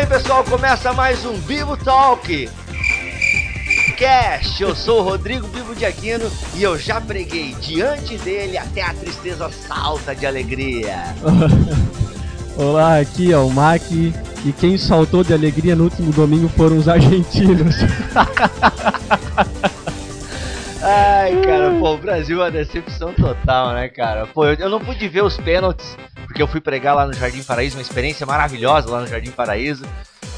bem, pessoal? Começa mais um Bibo Talk. Cast. Eu sou o Rodrigo Bibo de Aquino e eu já preguei diante dele até a tristeza salta de alegria. Olá, aqui é o Mac e quem saltou de alegria no último domingo foram os argentinos. Ai, cara, pô, o Brasil é uma decepção total, né, cara? Pô, eu, eu não pude ver os pênaltis, porque eu fui pregar lá no Jardim Paraíso, uma experiência maravilhosa lá no Jardim Paraíso.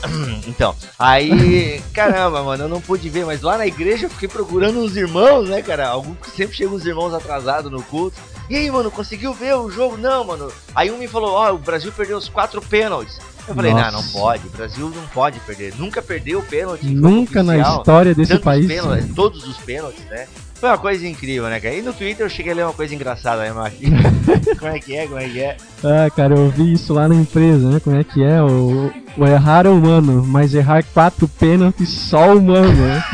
Então, aí, caramba, mano, eu não pude ver, mas lá na igreja eu fiquei procurando os irmãos, né, cara? Algum, sempre chegam os irmãos atrasados no culto. E aí, mano, conseguiu ver o jogo? Não, mano. Aí um me falou, ó, oh, o Brasil perdeu os quatro pênaltis. Eu falei, não, não pode, o Brasil não pode perder. Nunca perdeu o pênalti. Nunca oficial, na história desse país. Pênaltis, todos os pênaltis, né? Foi uma coisa incrível, né, cara? E no Twitter eu cheguei a ler uma coisa engraçada, né, Marquinhos? como é que é, como é que é? Ah, cara, eu vi isso lá na empresa, né? Como é que é? O, o errar é humano, mas errar quatro pênaltis só humano, né?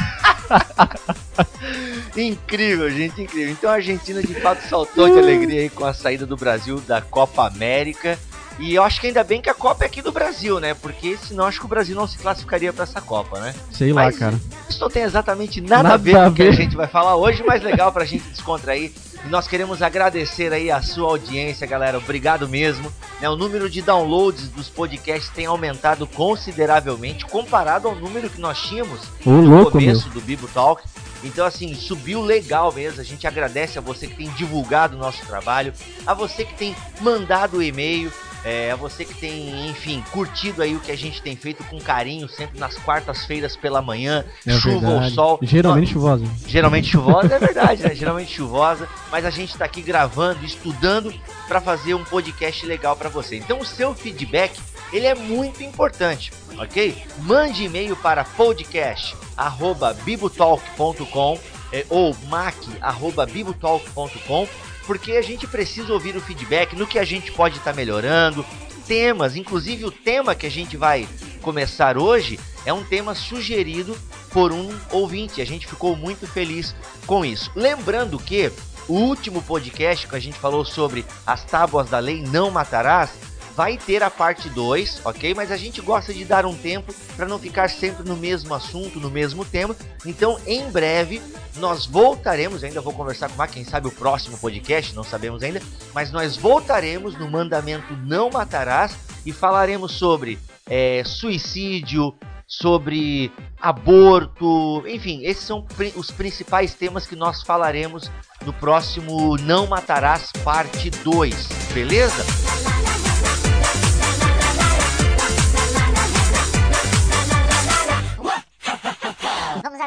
incrível, gente, incrível. Então a Argentina de fato saltou de alegria aí com a saída do Brasil da Copa América. E eu acho que ainda bem que a Copa é aqui do Brasil, né? Porque senão acho que o Brasil não se classificaria para essa Copa, né? Sei mas lá, cara. Isso não tem exatamente nada, nada a ver com o que a gente vai falar hoje, mas legal pra gente descontrair. E nós queremos agradecer aí a sua audiência, galera. Obrigado mesmo. Né, o número de downloads dos podcasts tem aumentado consideravelmente comparado ao número que nós tínhamos no louco, começo meu. do Bibo Talk. Então, assim, subiu legal mesmo. A gente agradece a você que tem divulgado o nosso trabalho, a você que tem mandado o e-mail, é, a você que tem, enfim, curtido aí o que a gente tem feito com carinho, sempre nas quartas-feiras pela manhã, é chuva verdade. ou sol. Geralmente chuvosa. Geralmente chuvosa, é verdade, né? Geralmente chuvosa, mas a gente tá aqui gravando, estudando para fazer um podcast legal para você. Então o seu feedback, ele é muito importante, ok? Mande e-mail para podcast@bibotalk.com é, ou mac@bibotalk.com porque a gente precisa ouvir o feedback no que a gente pode estar tá melhorando, temas, inclusive o tema que a gente vai começar hoje é um tema sugerido por um ouvinte. A gente ficou muito feliz com isso. Lembrando que o último podcast que a gente falou sobre as tábuas da lei não matarás vai ter a parte 2, ok? Mas a gente gosta de dar um tempo para não ficar sempre no mesmo assunto, no mesmo tema. Então, em breve, nós voltaremos. Ainda vou conversar com a quem sabe o próximo podcast, não sabemos ainda. Mas nós voltaremos no mandamento Não Matarás e falaremos sobre é, suicídio, sobre aborto, enfim, esses são os principais temas que nós falaremos no próximo Não Matarás Parte 2, beleza?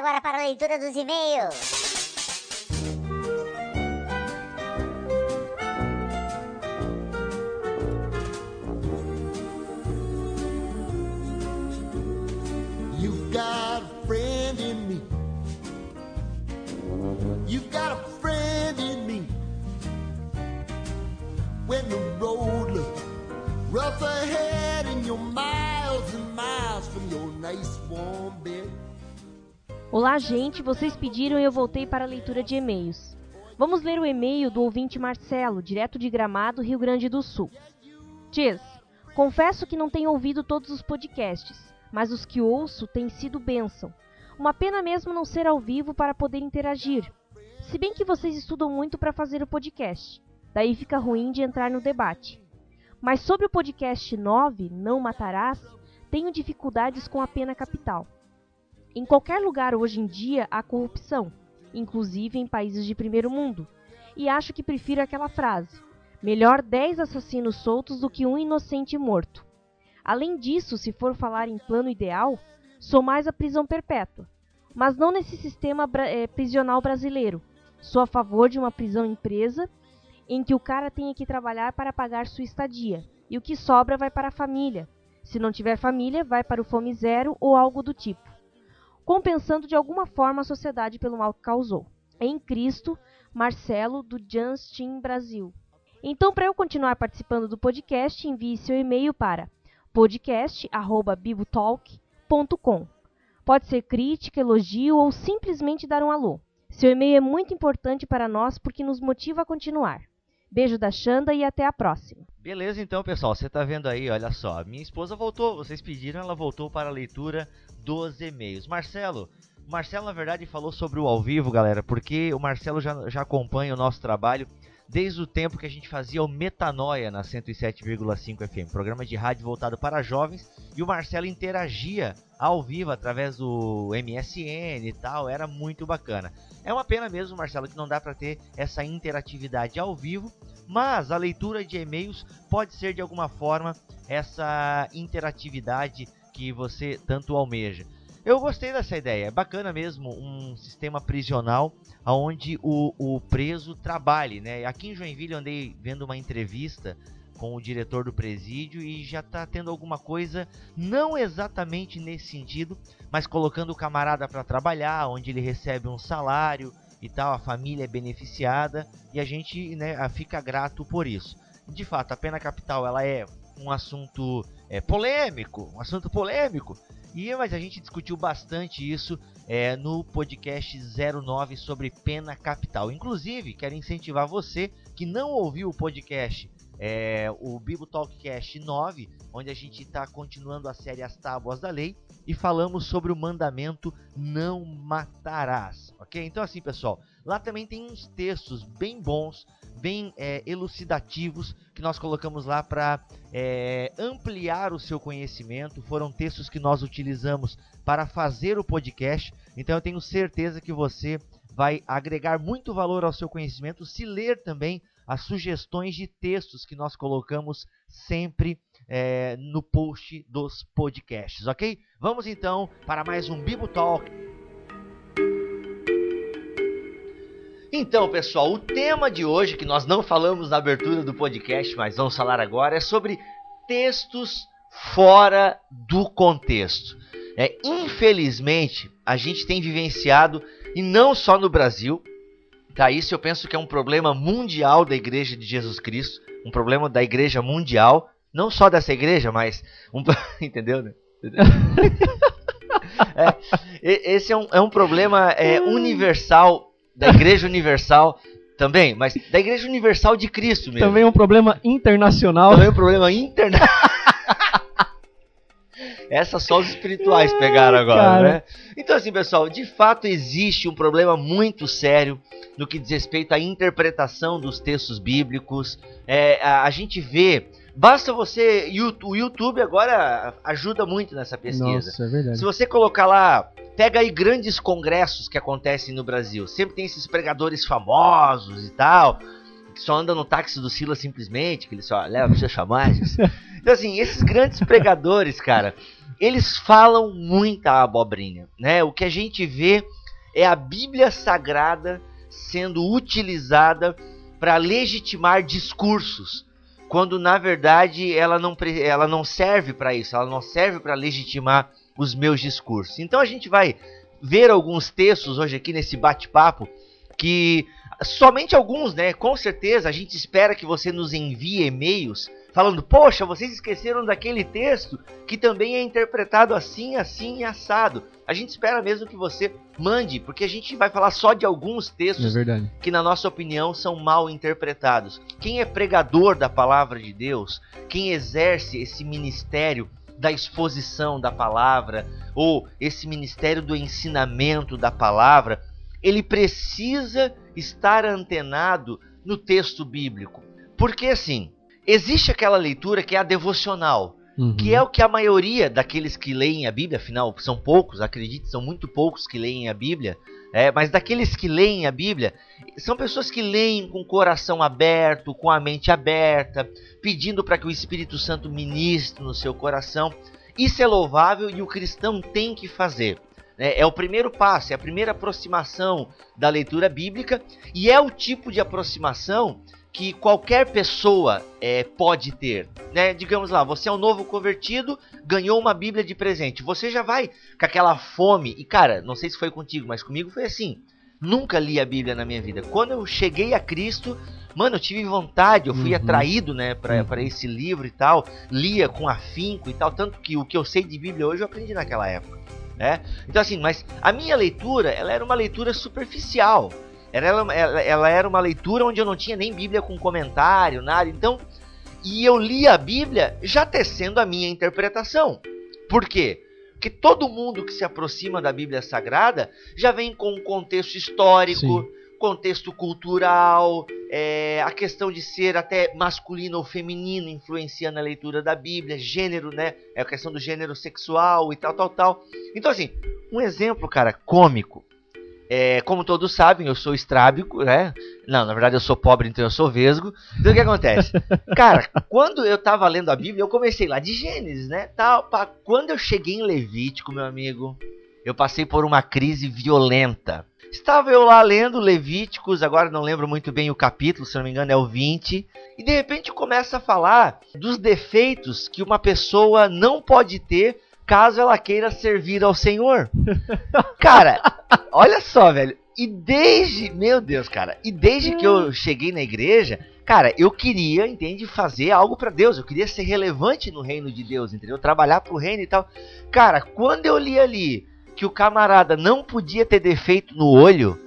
Agora para a leitura dos e-mails. You've got a friend in me. You've got a friend in me. When the road looks rough ahead and you're miles and miles from your nice warm bed. Olá, gente. Vocês pediram e eu voltei para a leitura de e-mails. Vamos ler o e-mail do ouvinte Marcelo, direto de Gramado, Rio Grande do Sul. Diz: Confesso que não tenho ouvido todos os podcasts, mas os que ouço têm sido bênção. Uma pena mesmo não ser ao vivo para poder interagir. Se bem que vocês estudam muito para fazer o podcast, daí fica ruim de entrar no debate. Mas sobre o podcast 9, Não Matarás, tenho dificuldades com a pena capital. Em qualquer lugar hoje em dia há corrupção, inclusive em países de primeiro mundo, e acho que prefiro aquela frase: melhor 10 assassinos soltos do que um inocente morto. Além disso, se for falar em plano ideal, sou mais a prisão perpétua, mas não nesse sistema é, prisional brasileiro. Sou a favor de uma prisão empresa em que o cara tenha que trabalhar para pagar sua estadia e o que sobra vai para a família. Se não tiver família, vai para o fome zero ou algo do tipo compensando de alguma forma a sociedade pelo mal que causou. Em Cristo, Marcelo, do Justin Brasil. Então, para eu continuar participando do podcast, envie seu e-mail para podcast@bibotalk.com. Pode ser crítica, elogio ou simplesmente dar um alô. Seu e-mail é muito importante para nós porque nos motiva a continuar. Beijo da Xanda e até a próxima. Beleza, então, pessoal, você tá vendo aí, olha só, minha esposa voltou, vocês pediram, ela voltou para a leitura dos e-mails. Marcelo, Marcelo, na verdade, falou sobre o ao vivo, galera, porque o Marcelo já, já acompanha o nosso trabalho desde o tempo que a gente fazia o Metanoia na 107,5 FM, programa de rádio voltado para jovens, e o Marcelo interagia ao vivo através do MSN e tal, era muito bacana. É uma pena mesmo, Marcelo, que não dá para ter essa interatividade ao vivo, mas a leitura de e-mails pode ser de alguma forma essa interatividade que você tanto almeja. Eu gostei dessa ideia, é bacana mesmo um sistema prisional onde o, o preso trabalhe, né? Aqui em Joinville eu andei vendo uma entrevista com o diretor do presídio e já está tendo alguma coisa, não exatamente nesse sentido, mas colocando o camarada para trabalhar, onde ele recebe um salário e tal, a família é beneficiada e a gente né, fica grato por isso. De fato, a pena capital ela é um assunto é, polêmico, um assunto polêmico, e mas a gente discutiu bastante isso é, no podcast 09 sobre pena capital. Inclusive, quero incentivar você que não ouviu o podcast, é, o Bibo Talkcast 9, onde a gente está continuando a série As Tábuas da Lei e falamos sobre o mandamento não matarás, ok? Então assim, pessoal, lá também tem uns textos bem bons bem é, elucidativos que nós colocamos lá para é, ampliar o seu conhecimento. Foram textos que nós utilizamos para fazer o podcast. Então eu tenho certeza que você vai agregar muito valor ao seu conhecimento se ler também as sugestões de textos que nós colocamos sempre é, no post dos podcasts, ok? Vamos então para mais um Bibo Talk. Então, pessoal, o tema de hoje, que nós não falamos na abertura do podcast, mas vamos falar agora, é sobre textos fora do contexto. É, infelizmente, a gente tem vivenciado, e não só no Brasil, tá? Isso eu penso que é um problema mundial da Igreja de Jesus Cristo, um problema da Igreja mundial, não só dessa igreja, mas. Um, entendeu, né? é, esse é um, é um problema é, universal da Igreja Universal também, mas da Igreja Universal de Cristo mesmo. Também é um problema internacional. Também é um problema internacional. Essa só os espirituais pegaram agora, Cara. né? Então, assim, pessoal, de fato existe um problema muito sério no que diz respeito à interpretação dos textos bíblicos. É, a, a gente vê Basta você. O YouTube agora ajuda muito nessa pesquisa. Nossa, é verdade. Se você colocar lá. Pega aí grandes congressos que acontecem no Brasil. Sempre tem esses pregadores famosos e tal. Que só andam no táxi do Silas simplesmente. Que ele só leva seus chamagens. Então, assim, esses grandes pregadores, cara. Eles falam muita abobrinha. Né? O que a gente vê é a Bíblia Sagrada sendo utilizada para legitimar discursos quando na verdade ela não, ela não serve para isso, ela não serve para legitimar os meus discursos. Então a gente vai ver alguns textos hoje aqui nesse bate-papo que somente alguns, né? Com certeza a gente espera que você nos envie e-mails falando: "Poxa, vocês esqueceram daquele texto que também é interpretado assim, assim e assado". A gente espera mesmo que você mande, porque a gente vai falar só de alguns textos é que na nossa opinião são mal interpretados. Quem é pregador da palavra de Deus, quem exerce esse ministério da exposição da palavra ou esse ministério do ensinamento da palavra, ele precisa estar antenado no texto bíblico. Porque assim, existe aquela leitura que é a devocional, uhum. que é o que a maioria daqueles que leem a Bíblia, afinal são poucos, acredite, são muito poucos que leem a Bíblia, é, mas daqueles que leem a Bíblia, são pessoas que leem com o coração aberto, com a mente aberta, pedindo para que o Espírito Santo ministre no seu coração. Isso é louvável e o cristão tem que fazer. É, é o primeiro passo, é a primeira aproximação da leitura bíblica e é o tipo de aproximação que qualquer pessoa é, pode ter. Né? Digamos lá, você é um novo convertido, ganhou uma Bíblia de presente. Você já vai com aquela fome. E cara, não sei se foi contigo, mas comigo foi assim. Nunca li a Bíblia na minha vida. Quando eu cheguei a Cristo, mano, eu tive vontade, eu fui uhum. atraído, né, para esse livro e tal. Lia com afinco e tal. Tanto que o que eu sei de Bíblia hoje eu aprendi naquela época. Né? Então assim, mas a minha leitura, ela era uma leitura superficial Era, ela, ela, ela era uma leitura onde eu não tinha nem Bíblia com comentário, nada. Então, e eu li a Bíblia já tecendo a minha interpretação. Por quê? Porque todo mundo que se aproxima da Bíblia Sagrada já vem com um contexto histórico, Sim. contexto cultural, é, a questão de ser até masculino ou feminino influenciando a leitura da Bíblia, gênero, né? É a questão do gênero sexual e tal, tal, tal. Então, assim, um exemplo, cara, cômico. É, como todos sabem, eu sou estrábico, né? Não, na verdade eu sou pobre, então eu sou vesgo. Então o que acontece? Cara, quando eu tava lendo a Bíblia, eu comecei lá de Gênesis, né? Tal, pá. Quando eu cheguei em Levítico, meu amigo, eu passei por uma crise violenta. Estava eu lá lendo Levíticos, agora não lembro muito bem o capítulo, se não me engano é o 20, e de repente começa a falar dos defeitos que uma pessoa não pode ter caso ela queira servir ao Senhor. Cara, olha só, velho. E desde, meu Deus, cara, e desde que eu cheguei na igreja, cara, eu queria, entende, fazer algo pra Deus. Eu queria ser relevante no reino de Deus, entendeu? Trabalhar pro reino e tal. Cara, quando eu li ali que o camarada não podia ter defeito no olho,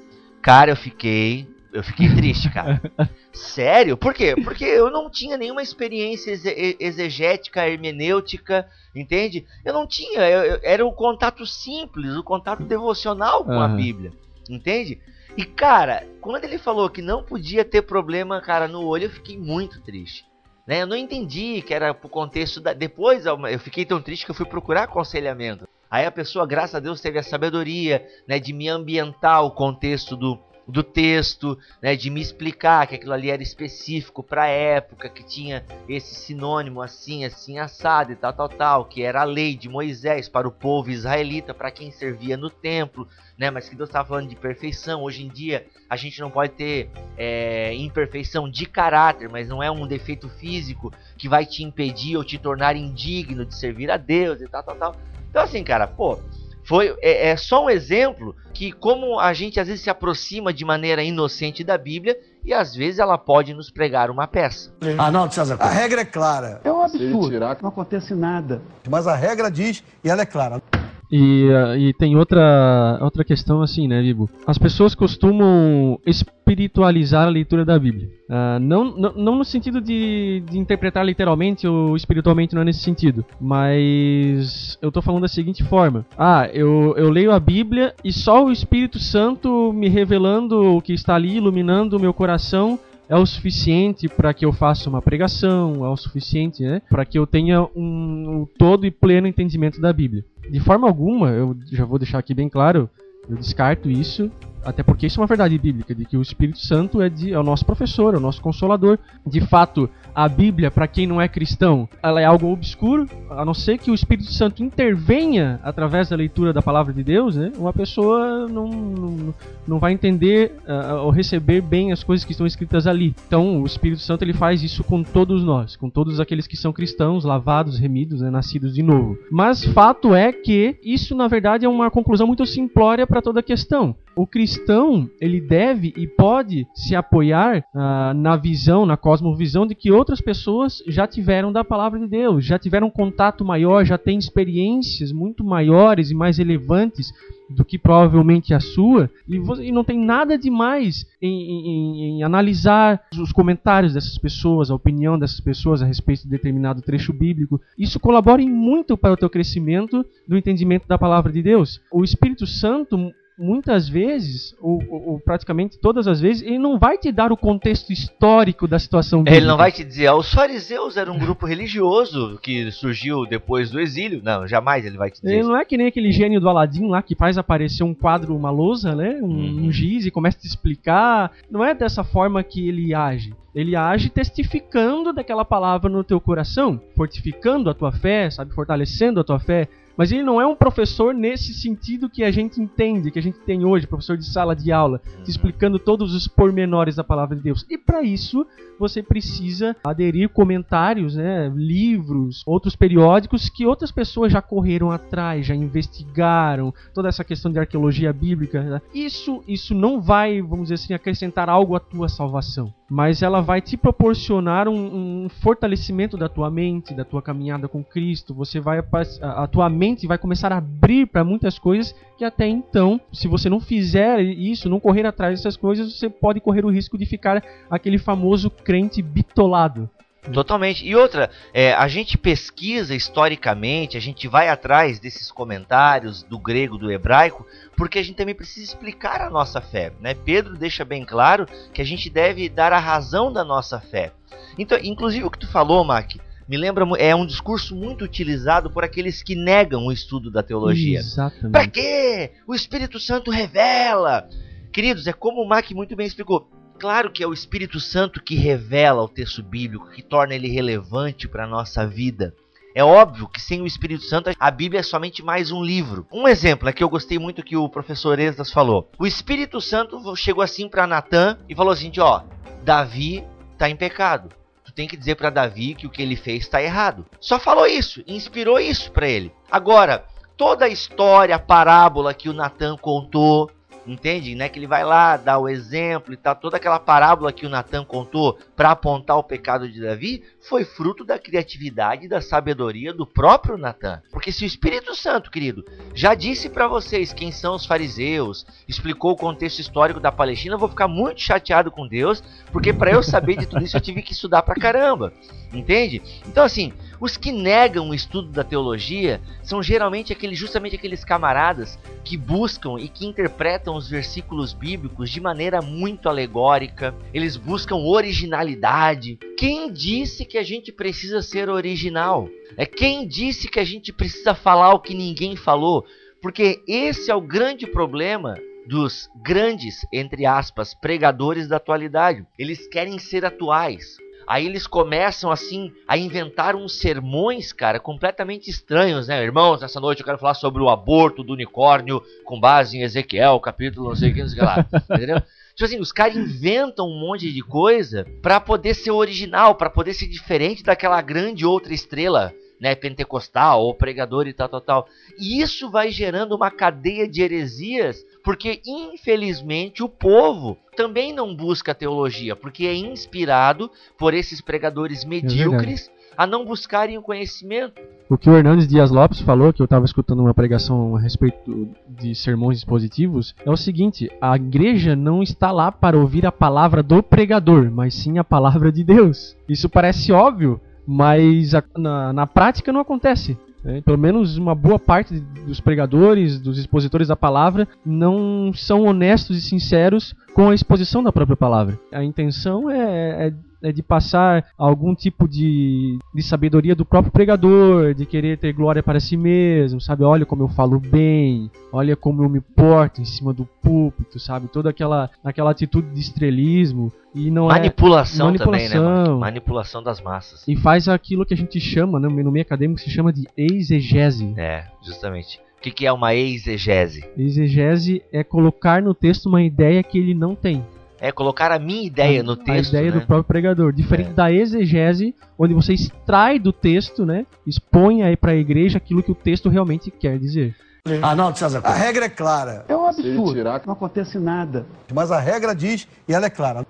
cara, eu fiquei, eu fiquei triste, cara. Sério? Por quê? Porque eu não tinha nenhuma experiência exe- exegética, hermenêutica, entende? Eu não tinha, eu- eu- era o contato simples, o contato devocional com a Aham. Bíblia, entende? E cara, quando ele falou que não podia ter problema, cara, no olho, eu fiquei muito triste. Né? Eu não entendi que era pro contexto da. Depois eu fiquei tão triste que eu fui procurar aconselhamento. Aí a pessoa, graças a Deus, teve a sabedoria né, de me ambientar o contexto do, do texto, né, de me explicar que aquilo ali era específico para a época, que tinha esse sinônimo assim, assim, assado e tal, tal, tal, que era a lei de Moisés para o povo israelita, para quem servia no templo, né, mas que Deus estava falando de perfeição. Hoje em dia a gente não pode ter é, imperfeição de caráter, mas não é um defeito físico que vai te impedir ou te tornar indigno de servir a Deus e tal, tal, tal. Então assim, cara, pô, foi é, é só um exemplo que como a gente às vezes se aproxima de maneira inocente da Bíblia e às vezes ela pode nos pregar uma peça. Arnaldo César A Coelho. regra é clara, É um absurdo. Não acontece nada. mas a regra diz e ela é clara. E, ah, e tem outra, outra questão assim, né, Bibo? As pessoas costumam espiritualizar a leitura da Bíblia. Ah, não, não, não no sentido de, de interpretar literalmente ou espiritualmente, não é nesse sentido. Mas eu tô falando da seguinte forma: Ah, eu, eu leio a Bíblia e só o Espírito Santo me revelando o que está ali, iluminando o meu coração. É o suficiente para que eu faça uma pregação, é o suficiente né, para que eu tenha um, um todo e pleno entendimento da Bíblia. De forma alguma, eu já vou deixar aqui bem claro, eu descarto isso, até porque isso é uma verdade bíblica, de que o Espírito Santo é, de, é o nosso professor, é o nosso consolador. De fato, a Bíblia, para quem não é cristão, ela é algo obscuro, a não ser que o Espírito Santo intervenha através da leitura da palavra de Deus, né? Uma pessoa não, não, não vai entender ah, ou receber bem as coisas que estão escritas ali. Então, o Espírito Santo ele faz isso com todos nós, com todos aqueles que são cristãos, lavados, remidos, né, nascidos de novo. Mas fato é que isso, na verdade, é uma conclusão muito simplória para toda a questão. O cristão ele deve e pode se apoiar ah, na visão, na cosmovisão de que outras pessoas já tiveram da palavra de Deus, já tiveram um contato maior, já têm experiências muito maiores e mais relevantes do que provavelmente a sua, e, você, e não tem nada demais em, em, em analisar os comentários dessas pessoas, a opinião dessas pessoas a respeito de determinado trecho bíblico. Isso colabora muito para o teu crescimento do entendimento da palavra de Deus. O Espírito Santo muitas vezes, ou, ou- ou praticamente todas as vezes, ele não vai te dar o contexto histórico da situação bíblica. Ele não vai te dizer, ah, os fariseus eram um grupo religioso que surgiu depois do exílio. Não, jamais ele vai te dizer Ele isso. não é que nem aquele gênio do Aladim lá que faz aparecer um quadro, uma lousa, né? Um, Uhum. um giz e começa a te explicar. Não é dessa forma que ele age. Ele age testificando daquela palavra no teu coração, fortificando a tua fé, sabe, fortalecendo a tua fé. Mas ele não é um professor nesse sentido que a gente entende, que a gente tem hoje, professor de sala de aula, te explicando todos os pormenores da palavra de Deus. E para isso, você precisa aderir comentários, né, livros, outros periódicos que outras pessoas já correram atrás, já investigaram, toda essa questão de arqueologia bíblica. né? Isso, isso não vai, vamos dizer assim, acrescentar algo à tua salvação. Mas ela vai te proporcionar um, um, fortalecimento da tua mente, da tua caminhada com Cristo. Você vai a, a tua mente vai começar a abrir para muitas coisas que até então, se você não fizer isso, não correr atrás dessas coisas, você pode correr o risco de ficar aquele famoso crente bitolado. Totalmente. E outra, é, a gente pesquisa historicamente, a gente vai atrás desses comentários do grego, do hebraico, porque a gente também precisa explicar a nossa fé. Né? Pedro deixa bem claro que a gente deve dar a razão da nossa fé. Então, inclusive o que tu falou, Mac, me lembra é um discurso muito utilizado por aqueles que negam o estudo da teologia. Exatamente. Para quê? O Espírito Santo revela. Queridos, é como o Mac muito bem explicou. Claro que é o Espírito Santo que revela o texto bíblico, que torna ele relevante para a nossa vida. É óbvio que sem o Espírito Santo a Bíblia é somente mais um livro. Um exemplo é que eu gostei muito que o professor Esdras falou. O Espírito Santo chegou assim para Natan e falou assim: ó, Davi está em pecado. Tu tem que dizer para Davi que o que ele fez está errado. Só falou isso, inspirou isso para ele. Agora, toda a história, a parábola que o Natan contou, Entende? Né? Que ele vai lá dar o exemplo e tal. Toda aquela parábola que o Natan contou para apontar o pecado de Davi foi fruto da criatividade e da sabedoria do próprio Natan. Porque se o Espírito Santo, querido, já disse para vocês quem são os fariseus, explicou o contexto histórico da Palestina, eu vou ficar muito chateado com Deus, porque para eu saber de tudo isso eu tive que estudar pra caramba. Entende? Então assim, os que negam o estudo da teologia são geralmente aqueles, justamente aqueles camaradas que buscam e que interpretam os versículos bíblicos de maneira muito alegórica. Eles buscam originalidade. Quem disse que a gente precisa ser original? É quem disse que a gente precisa falar o que ninguém falou? Porque esse é o grande problema dos grandes, entre aspas, pregadores da atualidade. Eles querem ser atuais. Aí eles começam assim a inventar uns sermões, cara, completamente estranhos, né? Irmãos, nessa noite eu quero falar sobre o aborto do unicórnio com base em Ezequiel, capítulo não sei o que, não sei o que lá. Entendeu? Tipo assim, os caras inventam um monte de coisa para poder ser original, para poder ser diferente daquela grande outra estrela né, pentecostal ou pregador e tal, tal, tal. E isso vai gerando uma cadeia de heresias, porque infelizmente o povo também não busca teologia, porque é inspirado por esses pregadores é medíocres é a não buscarem o conhecimento. O que o Hernandes Dias Lopes falou, que eu estava escutando uma pregação a respeito de sermões expositivos, é o seguinte: a igreja não está lá para ouvir a palavra do pregador, mas sim a palavra de Deus. Isso parece óbvio, mas a, na, na prática não acontece. Né? Pelo menos uma boa parte dos pregadores, dos expositores da palavra, não são honestos e sinceros com a exposição da própria palavra. A intenção é, é é de passar algum tipo de, de sabedoria do próprio pregador, de querer ter glória para si mesmo, sabe? Olha como eu falo bem, olha como eu me porto em cima do púlpito, sabe? Toda aquela, aquela atitude de estrelismo e não manipulação, é manipulação também, né? Manipulação das massas. E faz aquilo que a gente chama, né, no meio acadêmico se chama de exegese. É, justamente. O que, que é uma exegese? Exegese é colocar no texto uma ideia que ele não tem. É colocar a minha ideia no texto. A ideia né? do próprio pregador. Diferente é. da exegese, onde você extrai do texto, né? Expõe aí para a igreja aquilo que o texto realmente quer dizer. Arnaldo César. A regra é clara. É um absurdo. Não acontece nada. Mas a regra diz e ela é clara.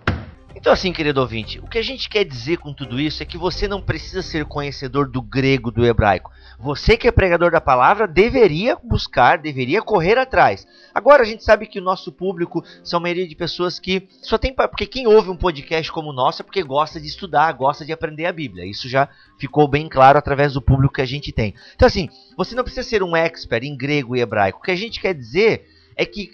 Então, assim, querido ouvinte, o que a gente quer dizer com tudo isso é que você não precisa ser conhecedor do grego, do hebraico. Você que é pregador da palavra deveria buscar, deveria correr atrás. Agora a gente sabe que o nosso público são maioria de pessoas que só tem porque quem ouve um podcast como o nosso é porque gosta de estudar, gosta de aprender a Bíblia. Isso já ficou bem claro através do público que a gente tem. Então assim, você não precisa ser um expert em grego e hebraico. O que a gente quer dizer é que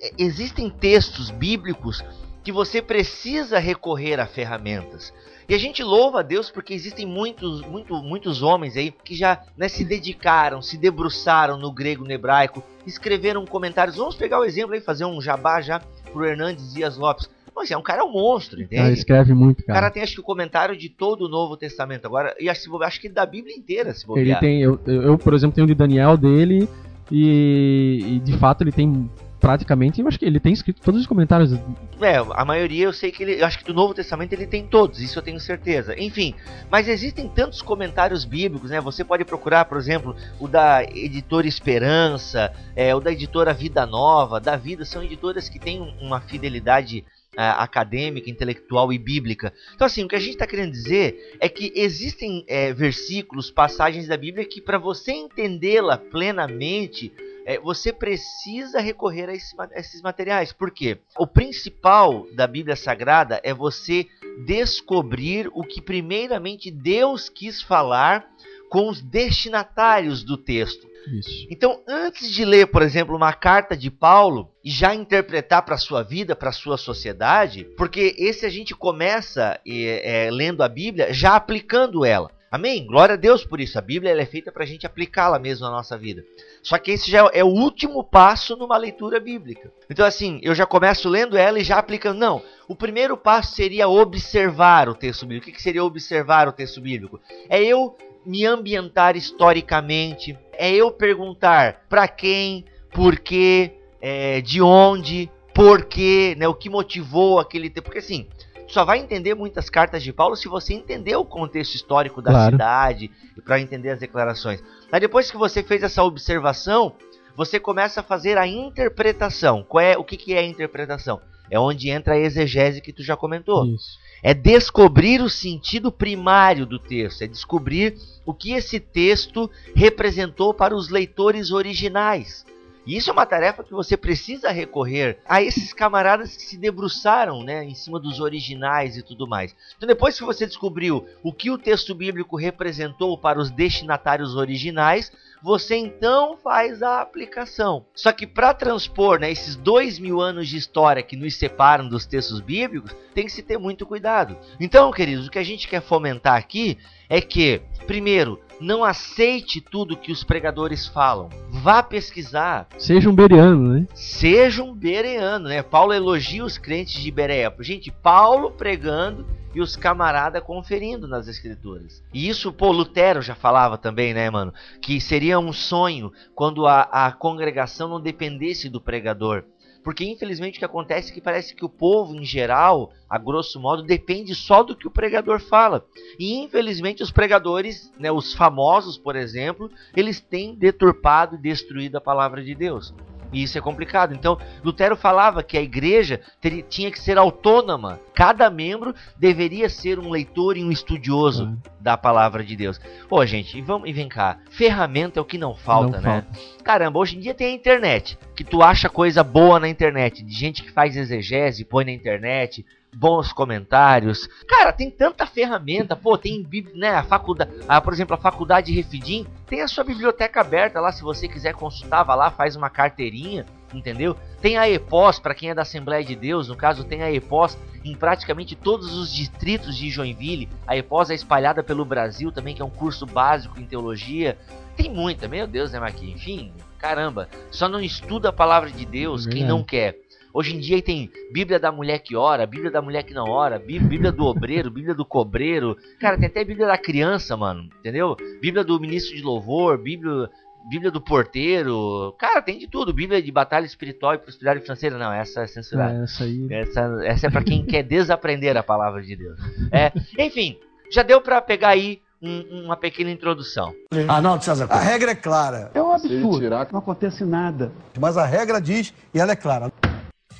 é, existem textos bíblicos que você precisa recorrer a ferramentas. E a gente louva a Deus porque existem muitos, muito, muitos homens aí que já né, se dedicaram, se debruçaram no grego, no hebraico, escreveram comentários. Vamos pegar o exemplo aí, fazer um jabá já pro Hernandes Dias Lopes. Mas é um cara é um monstro, entende? Ele escreve muito, cara. O cara tem acho que o comentário de todo o Novo Testamento. Agora, e acho, acho que da Bíblia inteira, se bobear. Ele tem, eu, eu, por exemplo, tenho o de Daniel dele e, e de fato ele tem praticamente, eu acho que ele tem escrito todos os comentários. É, a maioria eu sei que ele, acho que do Novo Testamento ele tem todos, isso eu tenho certeza. Enfim, mas existem tantos comentários bíblicos, né? Você pode procurar, por exemplo, o da editora Esperança, é, o da editora Vida Nova, da Vida, são editoras que têm uma fidelidade acadêmica, intelectual e bíblica. Então, assim, o que a gente está querendo dizer é que existem é, versículos, passagens da Bíblia que, para você entendê-la plenamente, é, você precisa recorrer a, esse, a esses materiais. Por quê? O principal da Bíblia Sagrada é você descobrir o que, primeiramente, Deus quis falar com os destinatários do texto. Isso. Então, antes de ler, por exemplo, uma carta de Paulo e já interpretar para a sua vida, para a sua sociedade, porque esse a gente começa é, é, lendo a Bíblia já aplicando ela. Amém? Glória a Deus por isso. A Bíblia é feita para a gente aplicá-la mesmo na nossa vida. Só que esse já é o último passo numa leitura bíblica. Então, assim, eu já começo lendo ela e já aplicando. Não, o primeiro passo seria observar o texto bíblico. O que seria observar o texto bíblico? É eu me ambientar historicamente, é eu perguntar para quem, por quê, é, de onde, por quê, né, o que motivou aquele tempo. Porque assim, só vai entender muitas cartas de Paulo se você entender o contexto histórico da claro. cidade e para entender as declarações. Aí depois que você fez essa observação, você começa a fazer a interpretação. Qual é o que, que é a interpretação? É onde entra a exegese que tu já comentou. Isso. É descobrir o sentido primário do texto, é descobrir o que esse texto representou para os leitores originais. E isso é uma tarefa que você precisa recorrer a esses camaradas que se debruçaram né, em cima dos originais e tudo mais. Então, depois que você descobriu o que o texto bíblico representou para os destinatários originais, você então faz a aplicação. Só que para transpor né, esses dois mil anos de história que nos separam dos textos bíblicos, tem que se ter muito cuidado. Então, queridos, o que a gente quer fomentar aqui é que, primeiro, não aceite tudo que os pregadores falam. Vá pesquisar. Seja um bereano, né? Seja um bereano, né? Paulo elogia os crentes de Bereia. Gente, Paulo pregando e os camaradas conferindo nas escrituras. E isso, pô, Lutero já falava também, né, mano? Que seria um sonho quando a, a congregação não dependesse do pregador. Porque infelizmente o que acontece é que parece que o povo em geral, a grosso modo, depende só do que o pregador fala. E infelizmente os pregadores, né, os famosos, por exemplo, eles têm deturpado e destruído a palavra de Deus. E isso é complicado. Então, Lutero falava que a igreja teria, tinha que ser autônoma. Cada membro deveria ser um leitor e um estudioso uhum. da palavra de Deus. Ô, gente, e, vamos, e vem cá. Ferramenta é o que não falta, não né? Falta. Caramba, hoje em dia tem a internet. Que tu acha coisa boa na internet. De gente que faz exegese, põe na internet bons comentários. Cara, tem tanta ferramenta. Pô, tem né, a faculdade, a, por exemplo, a faculdade Refidim tem a sua biblioteca aberta lá. Se você quiser consultar, vá lá, faz uma carteirinha, entendeu? Tem a EPOS para quem é da Assembleia de Deus. No caso, tem a EPOS em praticamente todos os distritos de Joinville. A EPOS é espalhada pelo Brasil também, que é um curso básico em teologia. Tem muita, meu Deus, né, Maqui? Enfim, caramba. Só não estuda a palavra de Deus quem não quer. Hoje em dia tem Bíblia da mulher que ora, Bíblia da mulher que não ora, Bíblia do obreiro, Bíblia do cobreiro. Cara, tem até Bíblia da criança, mano, entendeu? Bíblia do ministro de louvor, Bíblia Bíblia do porteiro. Cara, tem de tudo. Bíblia de batalha espiritual e prosperidade financeira. Não, essa é censurada. É, essa aí. Essa, essa é para quem quer desaprender a palavra de Deus. É, enfim, já deu para pegar aí um, uma pequena introdução. Arnaldo César. A regra é clara. É um absurdo. Tirar... Não acontece nada. Mas a regra diz e ela é clara.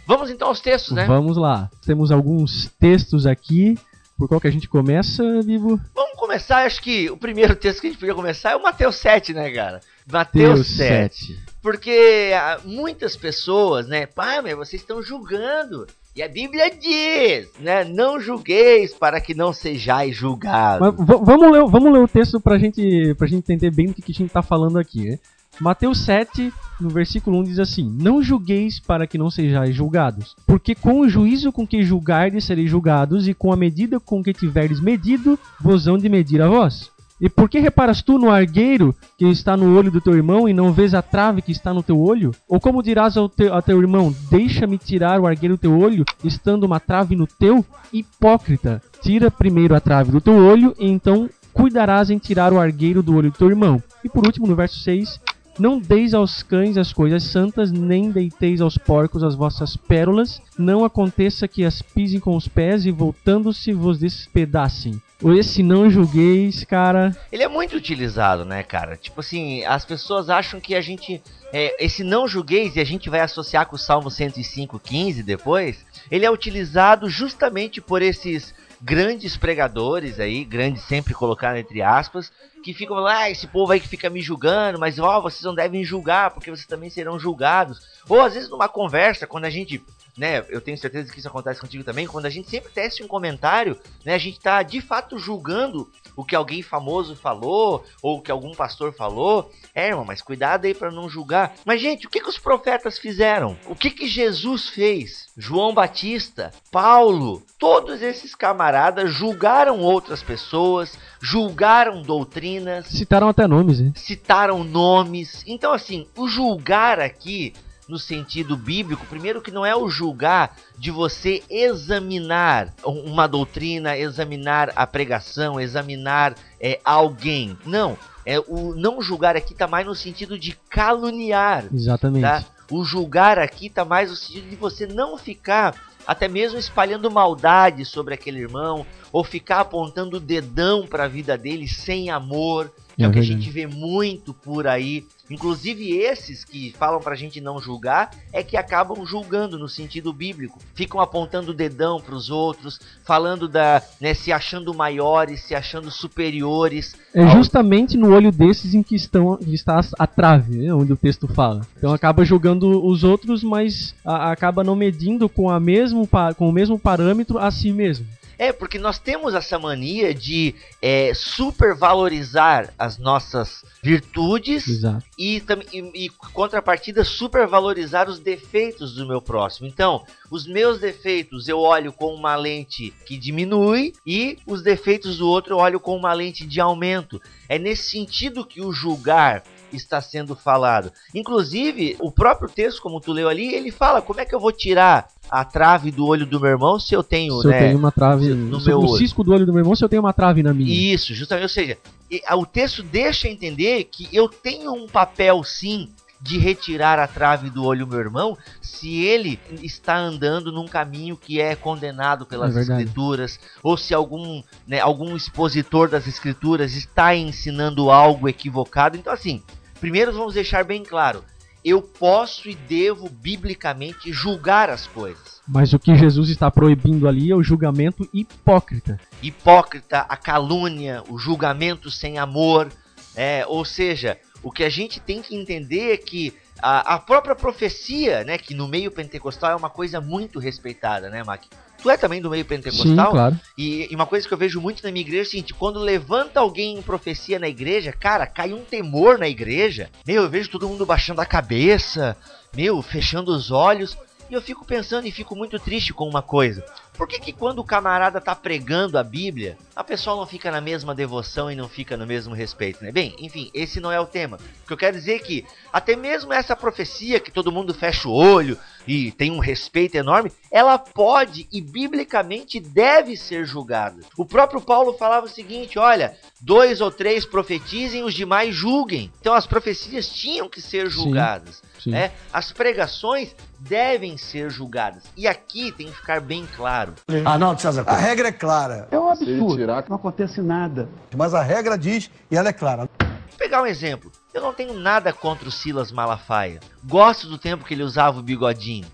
Vamos então aos textos, né? Vamos lá. Temos alguns textos aqui. Por qual que a gente começa, Vivo? Vamos começar, acho que o primeiro texto que a gente podia começar é o Mateus 7, né, cara? Mateus 7. 7. Porque ah, muitas pessoas, né, pai, mas vocês estão julgando. E a Bíblia diz, né? Não julgueis para que não sejais julgados. vamos, ler, vamos ler o texto pra gente, pra gente entender bem o que, que a gente tá falando aqui, né? Mateus 7, no versículo 1 diz assim: Não julgueis para que não sejais julgados, porque com o juízo com que julgardes sereis julgados, e com a medida com que tiverdes medido, vos hão de medir a vós. E por que reparas tu no argueiro que está no olho do teu irmão e não vês a trave que está no teu olho? Ou como dirás ao teu, ao teu irmão: Deixa-me tirar o argueiro do teu olho, estando uma trave no teu? Hipócrita! Tira primeiro a trave do teu olho, e então cuidarás em tirar o argueiro do olho do teu irmão. E por último, no verso 6, não deis aos cães as coisas santas, nem deiteis aos porcos as vossas pérolas. Não aconteça que as pisem com os pés e voltando-se vos despedacem. Esse não julgueis, cara. Ele é muito utilizado, né, cara? Tipo assim, as pessoas acham que a gente. É, esse não julgueis, e a gente vai associar com o Salmo 105, 15 depois. ele é utilizado justamente por esses grandes pregadores aí, grandes sempre colocado entre aspas, que ficam lá, ah, esse povo aí que fica me julgando, mas ó, vocês não devem julgar, porque vocês também serão julgados. Ou às vezes numa conversa, quando a gente né, eu tenho certeza que isso acontece contigo também, quando a gente sempre teste um comentário, né, a gente está de fato julgando o que alguém famoso falou ou o que algum pastor falou. É, irmão, mas cuidado aí para não julgar. Mas gente, o que que os profetas fizeram? O que que Jesus fez? João Batista, Paulo, todos esses camaradas julgaram outras pessoas, julgaram doutrinas, Citaram até nomes, hein? citaram nomes. Então assim, o julgar aqui no sentido bíblico, primeiro que não é o julgar de você examinar uma doutrina, examinar a pregação, examinar é, alguém. Não, é o não julgar aqui está mais no sentido de caluniar. Exatamente. Tá? O julgar aqui está mais no sentido de você não ficar até mesmo espalhando maldade sobre aquele irmão ou ficar apontando o dedão para a vida dele sem amor, que é, É o que a gente vê muito por aí. Inclusive esses que falam pra gente não julgar é que acabam julgando no sentido bíblico. Ficam apontando o dedão pros outros, falando da, né, se achando maiores, se achando superiores. É ao- justamente no olho desses em que estão, que está a trave, né, onde o texto fala. Então acaba julgando os outros, mas a- acaba não medindo com, a mesmo, com o mesmo parâmetro a si mesmo. É, porque nós temos essa mania de é, supervalorizar as nossas virtudes Exato. e, e, e contrapartida supervalorizar os defeitos do meu próximo. Então, os meus defeitos eu olho com uma lente que diminui e os defeitos do outro eu olho com uma lente de aumento. É nesse sentido que o julgar está sendo falado. Inclusive, o próprio texto, como tu leu ali, ele fala como é que eu vou tirar a trave do olho do meu irmão se eu tenho, Se né? eu tenho uma trave. no meu o olho. cisco do olho do meu irmão, se eu tenho uma trave na minha. Isso, justamente. Ou seja, e- a- o texto deixa entender que eu tenho um papel sim de retirar a trave do olho do meu irmão se ele está andando num caminho que é condenado pelas É escrituras ou se algum, né, algum expositor das escrituras está ensinando algo equivocado. Então assim, primeiro vamos deixar bem claro, eu posso e devo biblicamente julgar as coisas. Mas o que Jesus está proibindo ali é o julgamento hipócrita. hipócrita, a calúnia, o julgamento sem amor. É, ou seja, o que a gente tem que entender é que a, a própria profecia, né, que no meio pentecostal é uma coisa muito respeitada, né, Mac? Tu é também do meio Sim, pentecostal? claro. E, e uma coisa que eu vejo muito na minha igreja é o seguinte: quando levanta alguém em profecia na igreja, cara, cai um temor na igreja. Meu, eu vejo todo mundo baixando a cabeça, meu, fechando os olhos. E eu fico pensando e fico muito triste com uma coisa. Por que, que quando o camarada tá pregando a Bíblia, a pessoa não fica na mesma devoção e não fica no mesmo respeito, né? Bem, enfim, esse não é o tema. O que eu quero dizer é que até mesmo essa profecia que todo mundo fecha o olho e tem um respeito enorme, ela pode e biblicamente deve ser julgada. O próprio Paulo falava o seguinte: olha, dois ou três profetizem, os demais julguem. Então as profecias tinham que ser Sim. julgadas. Sim. né? As pregações devem ser julgadas. E aqui tem que ficar bem claro. Arnaldo César A regra é clara, É um absurdo. Não acontece nada. mas a regra diz e ela é clara. Vou pegar um exemplo. Eu não tenho nada contra o Silas Malafaia. Gosto do tempo que ele usava o bigodinho.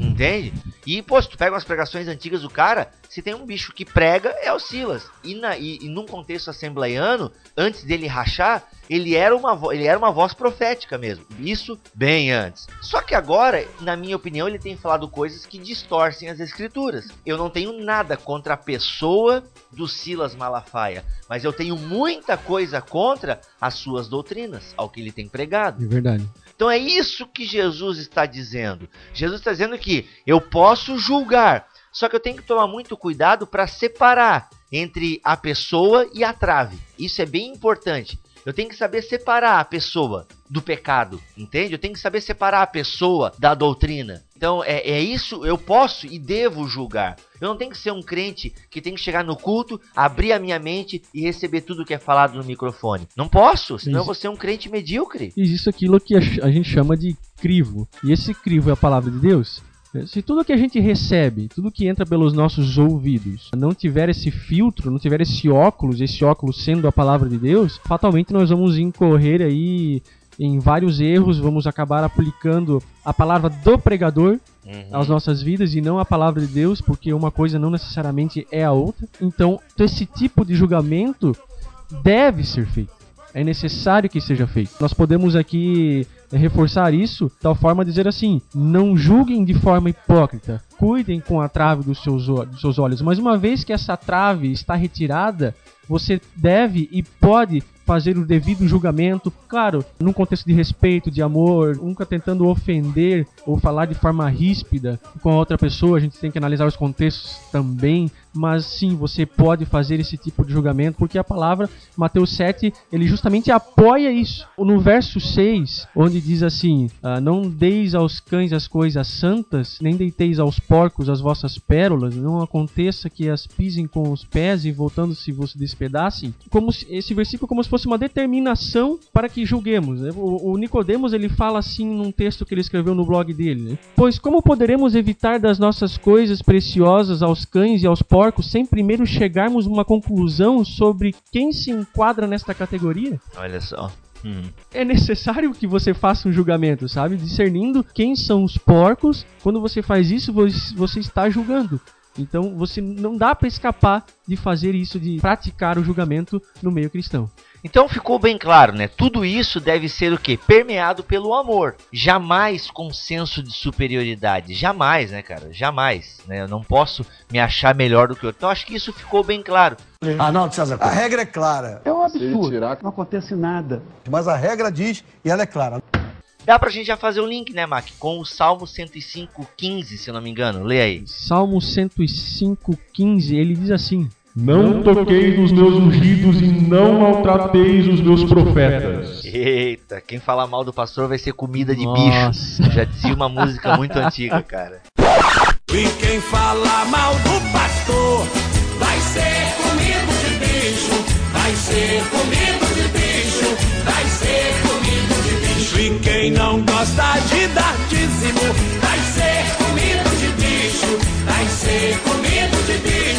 Entende? E, pô, se tu pega umas pregações antigas do cara, se tem um bicho que prega, é o Silas. E, na, e, e num contexto assembleiano, antes dele rachar, ele era, uma, ele era uma voz profética mesmo. Isso bem antes. Só que agora, na minha opinião, ele tem falado coisas que distorcem as escrituras. Eu não tenho nada contra a pessoa do Silas Malafaia, mas eu tenho muita coisa contra as suas doutrinas, ao que ele tem pregado. É verdade. Então é isso que Jesus está dizendo. Jesus está dizendo que eu posso julgar, só que eu tenho que tomar muito cuidado para separar entre a pessoa e a trave. Isso é bem importante. Eu tenho que saber separar a pessoa do pecado, entende? Eu tenho que saber separar a pessoa da doutrina. Então é, é isso, eu posso e devo julgar. Eu não tenho que ser um crente que tem que chegar no culto, abrir a minha mente e receber tudo que é falado no microfone. Não posso, senão eu Isso. vou ser um crente medíocre. Existe aquilo que a gente chama de crivo. E esse crivo é a palavra de Deus. Se tudo que a gente recebe, tudo que entra pelos nossos ouvidos, não tiver esse filtro, não tiver esse óculos, esse óculos sendo a palavra de Deus, fatalmente nós vamos incorrer aí em vários erros, vamos acabar aplicando a palavra do pregador às nossas vidas e não a palavra de Deus, porque uma coisa não necessariamente é a outra. Então, esse tipo de julgamento deve ser feito. É necessário que seja feito. Nós podemos aqui reforçar isso tal forma dizer assim: não julguem de forma hipócrita, cuidem com a trave dos seus, dos seus olhos. Mas uma vez que essa trave está retirada, você deve e pode fazer o devido julgamento, claro, num contexto de respeito, de amor, nunca tentando ofender ou falar de forma ríspida com a outra pessoa, a gente tem que analisar os contextos também, mas sim, você pode fazer esse tipo de julgamento, porque a palavra, Mateus 7, ele justamente apoia isso. No verso 6, onde diz assim: ah, Não deis aos cães as coisas santas, nem deiteis aos porcos as vossas pérolas, não aconteça que as pisem com os pés e voltando-se vos despedacem. Como se, esse versículo como se fosse uma determinação para que julguemos. Né? O, o Nicodemos ele fala assim num texto que ele escreveu no blog dele: né? Pois como poderemos evitar das nossas coisas preciosas aos cães e aos porcos sem primeiro chegarmos a uma conclusão sobre quem se enquadra nesta categoria? Olha só. Hum. É necessário que você faça um julgamento, sabe? Discernindo quem são os porcos. Quando você faz isso, você está julgando. Então você não dá para escapar de fazer isso, de praticar o julgamento no meio cristão. Então ficou bem claro, né? Tudo isso deve ser o quê? Permeado pelo amor. Jamais com senso de superioridade. Jamais, né, cara? Jamais. Né? Eu não posso me achar melhor do que outro. Então acho que isso ficou bem claro. Arnaldo César A regra é clara. É um absurdo. Não acontece nada. Mas a regra diz e ela é clara. Dá pra gente já fazer o link, né, Mac? Com o Salmo 105, 15, se eu não me engano. Lê aí. Salmo 105, 15, ele diz assim: não toqueis nos meus ungidos e não maltrateis os meus profetas. Eita, quem falar mal do pastor vai ser comida de Nossa. bicho. Já dizia uma música muito antiga, cara. E quem falar mal do pastor vai ser comido de bicho, vai ser comido de bicho, vai ser comido de bicho. E quem não gosta de dar dízimo vai ser comido de bicho, vai ser comido de bicho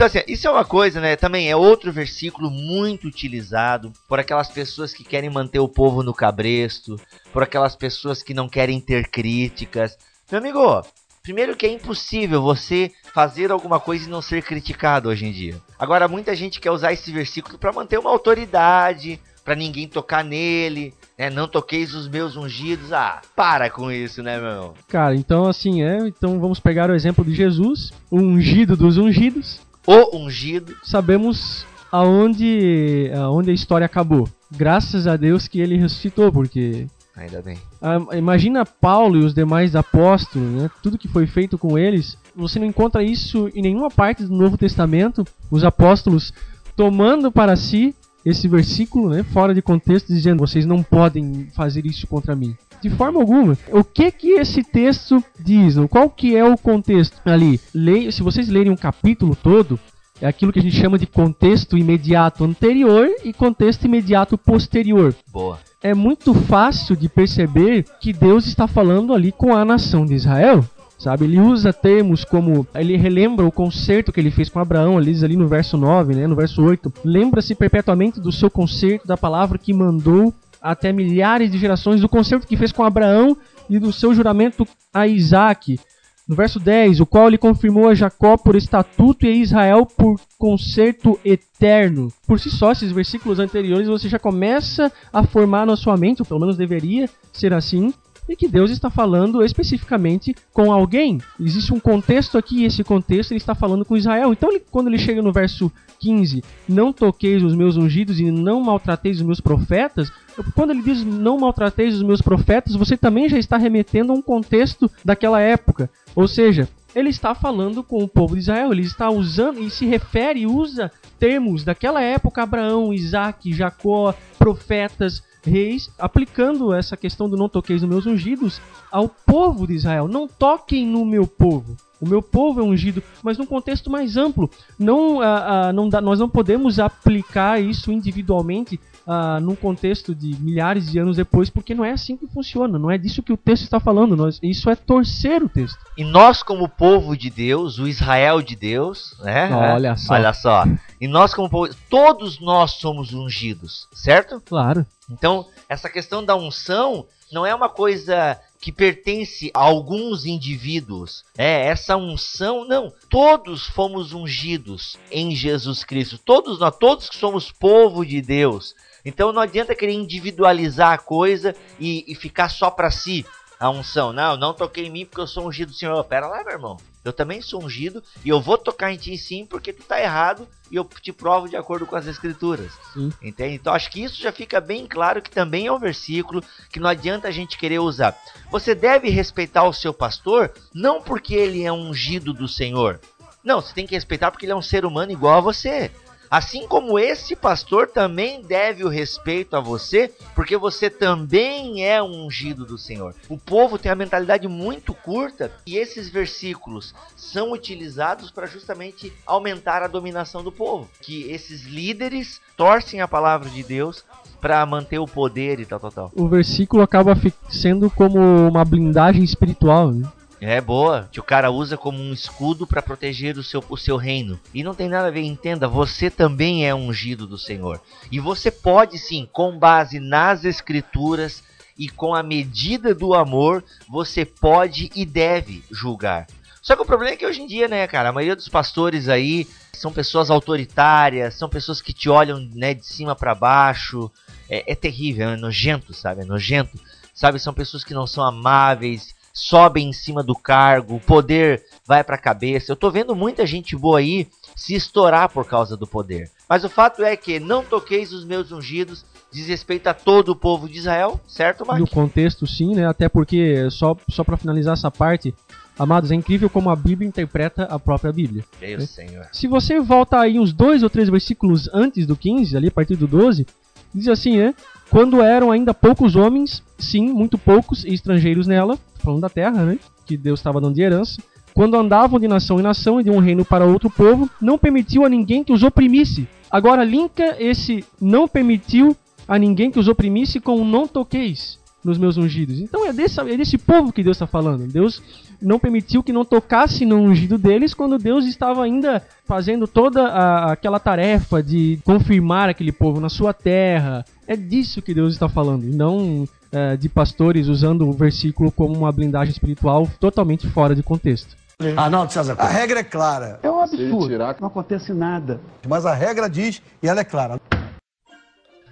Então, assim, isso é uma coisa, né? Também é outro versículo muito utilizado por aquelas pessoas que querem manter o povo no cabresto, por aquelas pessoas que não querem ter críticas. Meu amigo, primeiro que é impossível você fazer alguma coisa e não ser criticado hoje em dia. Agora, muita gente quer usar esse versículo para manter uma autoridade, para ninguém tocar nele, né? Não toqueis os meus ungidos. Ah, para com isso, né, meu? Cara, então assim, é, então vamos pegar o exemplo de Jesus, o ungido dos ungidos. O ungido. Sabemos aonde, aonde a história acabou. Graças a Deus que ele ressuscitou, porque Ainda bem. Ah, imagina Paulo e os demais apóstolos, né? Tudo que foi feito com eles. Você não encontra isso em nenhuma parte do Novo Testamento. Os apóstolos tomando para si esse versículo, né, fora de contexto, dizendo vocês não podem fazer isso contra mim. De forma alguma. O que que esse texto diz? Qual que é o contexto ali? Le se vocês lerem um capítulo todo, é aquilo que a gente chama de contexto imediato anterior e contexto imediato posterior. Boa. É muito fácil de perceber que Deus está falando ali com a nação de Israel sabe? Ele usa termos como ele relembra o concerto que ele fez com Abraão, ele diz ali no verso 9, né, no verso 8, lembra-se perpetuamente do seu concerto, da palavra que mandou até milhares de gerações, do concerto que fez com Abraão e do seu juramento a Isaac. No verso 10, o qual ele confirmou a Jacó por estatuto e a Israel por concerto eterno. Por si só, esses versículos anteriores você já começa a formar na sua mente, ou pelo menos deveria ser assim, e que Deus está falando especificamente com alguém. Existe um contexto aqui e esse contexto ele está falando com Israel. Então, ele, quando ele chega no verso 15, não toqueis os meus ungidos e não maltrateis os meus profetas, quando ele diz não maltrateis os meus profetas, você também já está remetendo a um contexto daquela época. Ou seja, ele está falando com o povo de Israel, ele está usando e se refere, usa termos daquela época, Abraão, Isaac, Jacó, profetas, reis, aplicando essa questão do não toqueis nos meus ungidos ao povo de Israel. Não toquem no meu povo. O meu povo é ungido, mas num contexto mais amplo. Não, ah, ah, não dá, nós não podemos aplicar isso individualmente ah, num contexto de milhares de anos depois, porque não é assim que funciona. Não é disso que o texto está falando. Nós, isso é torcer o texto. E nós, como povo de Deus, o Israel de Deus, né? Olha só. Olha só. E nós, como povo, todos nós somos ungidos, certo? Claro. Então, essa questão da unção não é uma coisa que pertence a alguns indivíduos. É, essa unção, não. Todos fomos ungidos em Jesus Cristo. Todos nós, todos que somos povo de Deus. Então não adianta querer individualizar a coisa e, e ficar só para si a unção. Não, não toquei em mim porque eu sou ungido do Senhor. Pera lá, meu irmão. Eu também sou ungido e eu vou tocar em ti sim porque tu tá errado e eu te provo de acordo com as escrituras. Sim. Entende? Então acho que isso já fica bem claro que também é um versículo que não adianta a gente querer usar. Você deve respeitar o seu pastor não porque ele é ungido do Senhor. Não, você tem que respeitar porque ele é um ser humano igual a você. Assim como esse pastor também deve o respeito a você, porque você também é um ungido do Senhor. O povo tem a mentalidade muito curta e esses versículos são utilizados para justamente aumentar a dominação do povo. Que esses líderes torcem a palavra de Deus para manter o poder e tal, tal, tal. O versículo acaba sendo como uma blindagem espiritual, né? É boa, que o cara usa como um escudo para proteger o seu, o seu reino. E não tem nada a ver, entenda, você também é ungido do Senhor. E você pode sim, com base nas escrituras e com a medida do amor, você pode e deve julgar. Só que o problema é que hoje em dia, né, cara, a maioria dos pastores aí são pessoas autoritárias, são pessoas que te olham, né, de cima para baixo. É, é terrível, é nojento, sabe? É nojento. Sabe, são pessoas que não são amáveis, sobem em cima do cargo, o poder vai para a cabeça. Eu tô vendo muita gente boa aí se estourar por causa do poder. Mas o fato é que não toqueis os meus ungidos, diz respeito a todo o povo de Israel, certo, Mark? No contexto, sim, né? Até porque, só, só para finalizar essa parte, amados, é incrível como a Bíblia interpreta a própria Bíblia. Meu né? Senhor. Se você volta aí uns dois ou três versículos antes do 15, ali a partir do 12, diz assim, né? Quando eram ainda poucos homens, sim, muito poucos, e estrangeiros nela, falando da terra, né? Que Deus estava dando de herança. Quando andavam de nação em nação e de um reino para outro povo, não permitiu a ninguém que os oprimisse. Agora linka esse não permitiu a ninguém que os oprimisse com o não toqueis nos meus ungidos. Então é desse, é desse povo que Deus está falando. Deus não permitiu que não tocasse no ungido deles quando Deus estava ainda fazendo toda a, aquela tarefa de confirmar aquele povo na sua terra. É disso que Deus está falando, e não é, de pastores usando o versículo como uma blindagem espiritual totalmente fora de contexto. Arnaldo César A regra é clara. É um absurdo. Não acontece nada. Mas a regra diz e ela é clara.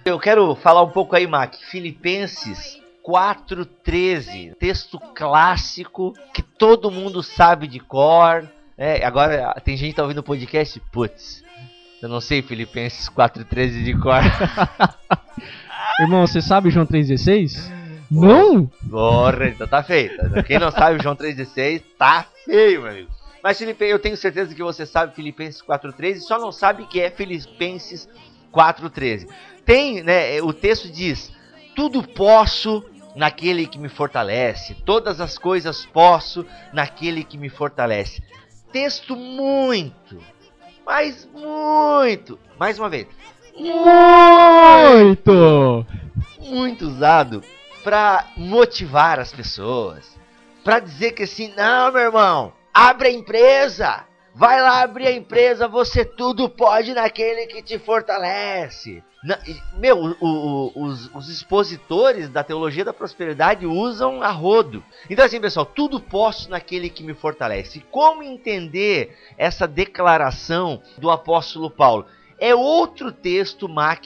Eu quero falar um pouco aí, Mac. Filipenses 4:13, texto clássico que todo mundo sabe de cor. É, agora tem gente que tá ouvindo o podcast, putz, eu não sei Filipenses 4:13 de cor. Irmão, você sabe João 3:16? Não? Porra, então tá feito. Quem não sabe João 3:16, tá feio, meu amigo. Mas Filipe, eu tenho certeza que você sabe Filipenses 4:13, só não sabe que é Filipenses 4:13. Tem, né, o texto diz: "Tudo posso naquele que me fortalece. Todas as coisas posso naquele que me fortalece. Texto muito, mas muito, mais uma vez, muito, muito usado para motivar as pessoas, para dizer que assim, não, meu irmão, abre a empresa, vai lá abrir a empresa, você tudo pode naquele que te fortalece. Meu, o, o, os, os, expositores da teologia da prosperidade usam a rodo. Então, assim, pessoal, tudo posso naquele que me fortalece. Como entender essa declaração do apóstolo Paulo? É outro texto, Mac,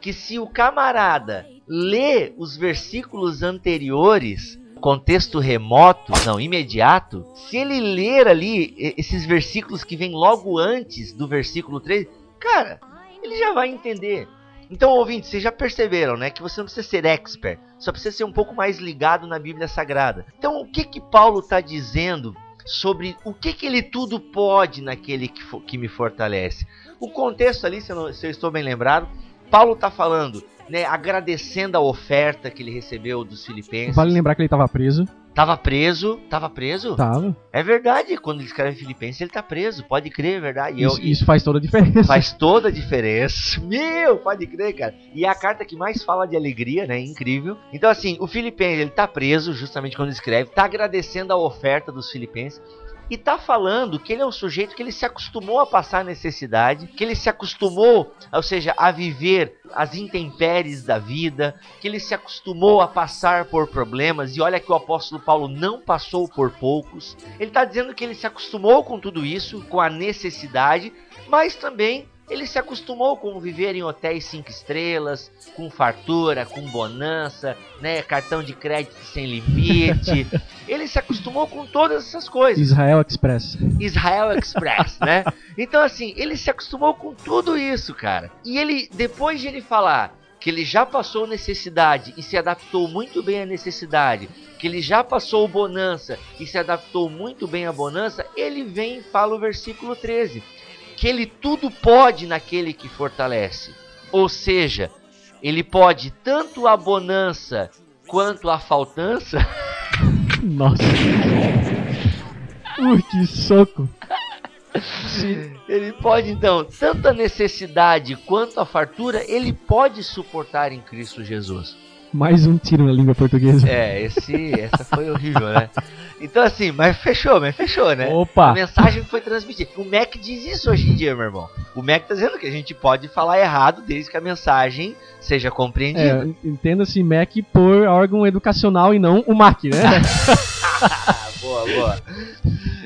que se o camarada lê os versículos anteriores, contexto remoto, não, imediato, se ele ler ali esses versículos que vêm logo antes do versículo 3, cara, ele já vai entender. Então, ouvinte, vocês já perceberam, né, que você não precisa ser expert, só precisa ser um pouco mais ligado na Bíblia Sagrada. Então, o que que Paulo está dizendo sobre o que que ele tudo pode naquele que, que me fortalece? O contexto ali, se eu, não, se eu estou bem lembrado, Paulo está falando, né, agradecendo a oferta que ele recebeu dos filipenses. Vale lembrar que ele estava preso. Tava preso, tava preso? Tava. É verdade, quando ele escreve Filipenses, ele tá preso, pode crer, é verdade. Isso, eu, isso faz toda a diferença. Faz toda a diferença. Meu, pode crer, cara. E é a carta que mais fala de alegria, né? Incrível. Então, assim, o Filipenses, ele tá preso, justamente quando escreve, tá agradecendo a oferta dos Filipenses. E tá falando que ele é um sujeito que ele se acostumou a passar necessidade, que ele se acostumou, ou seja, a viver as intempéries da vida, que ele se acostumou a passar por problemas, e olha que o apóstolo Paulo não passou por poucos. Ele está dizendo que ele se acostumou com tudo isso, com a necessidade, mas também ele se acostumou com viver em hotéis cinco estrelas, com fartura, com bonança, né, cartão de crédito sem limite. ele se acostumou com todas essas coisas. Israel Express. Israel Express, né? Então assim, ele se acostumou com tudo isso, cara. E ele depois de ele falar que ele já passou necessidade e se adaptou muito bem à necessidade, que ele já passou bonança e se adaptou muito bem à bonança, ele vem e fala o versículo 13 que ele tudo pode naquele que fortalece. Ou seja, ele pode tanto a bonança quanto a faltança. Nossa. Ui, que soco. Ele pode então, tanto a necessidade quanto a fartura, ele pode suportar em Cristo Jesus. Mais um tiro na língua portuguesa. É, esse, essa foi horrível, né? Então assim, mas fechou, mas fechou, né? Opa! A mensagem foi transmitida. O Mac diz isso hoje em dia, meu irmão. O Mac tá dizendo que a gente pode falar errado desde que a mensagem seja compreendida. É, Entenda-se Mac por órgão educacional e não o MAC, né? boa, boa.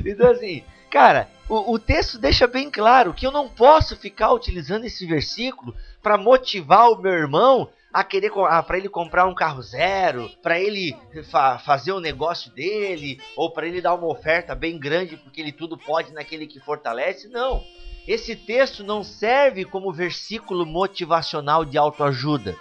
Então assim, cara, o, o texto deixa bem claro que eu não posso ficar utilizando esse versículo para motivar o meu irmão a querer para ele comprar um carro zero, para ele fa fazer o negócio dele, ou para ele dar uma oferta bem grande porque ele tudo pode naquele que fortalece. Não. Esse texto não serve como versículo motivacional de autoajuda.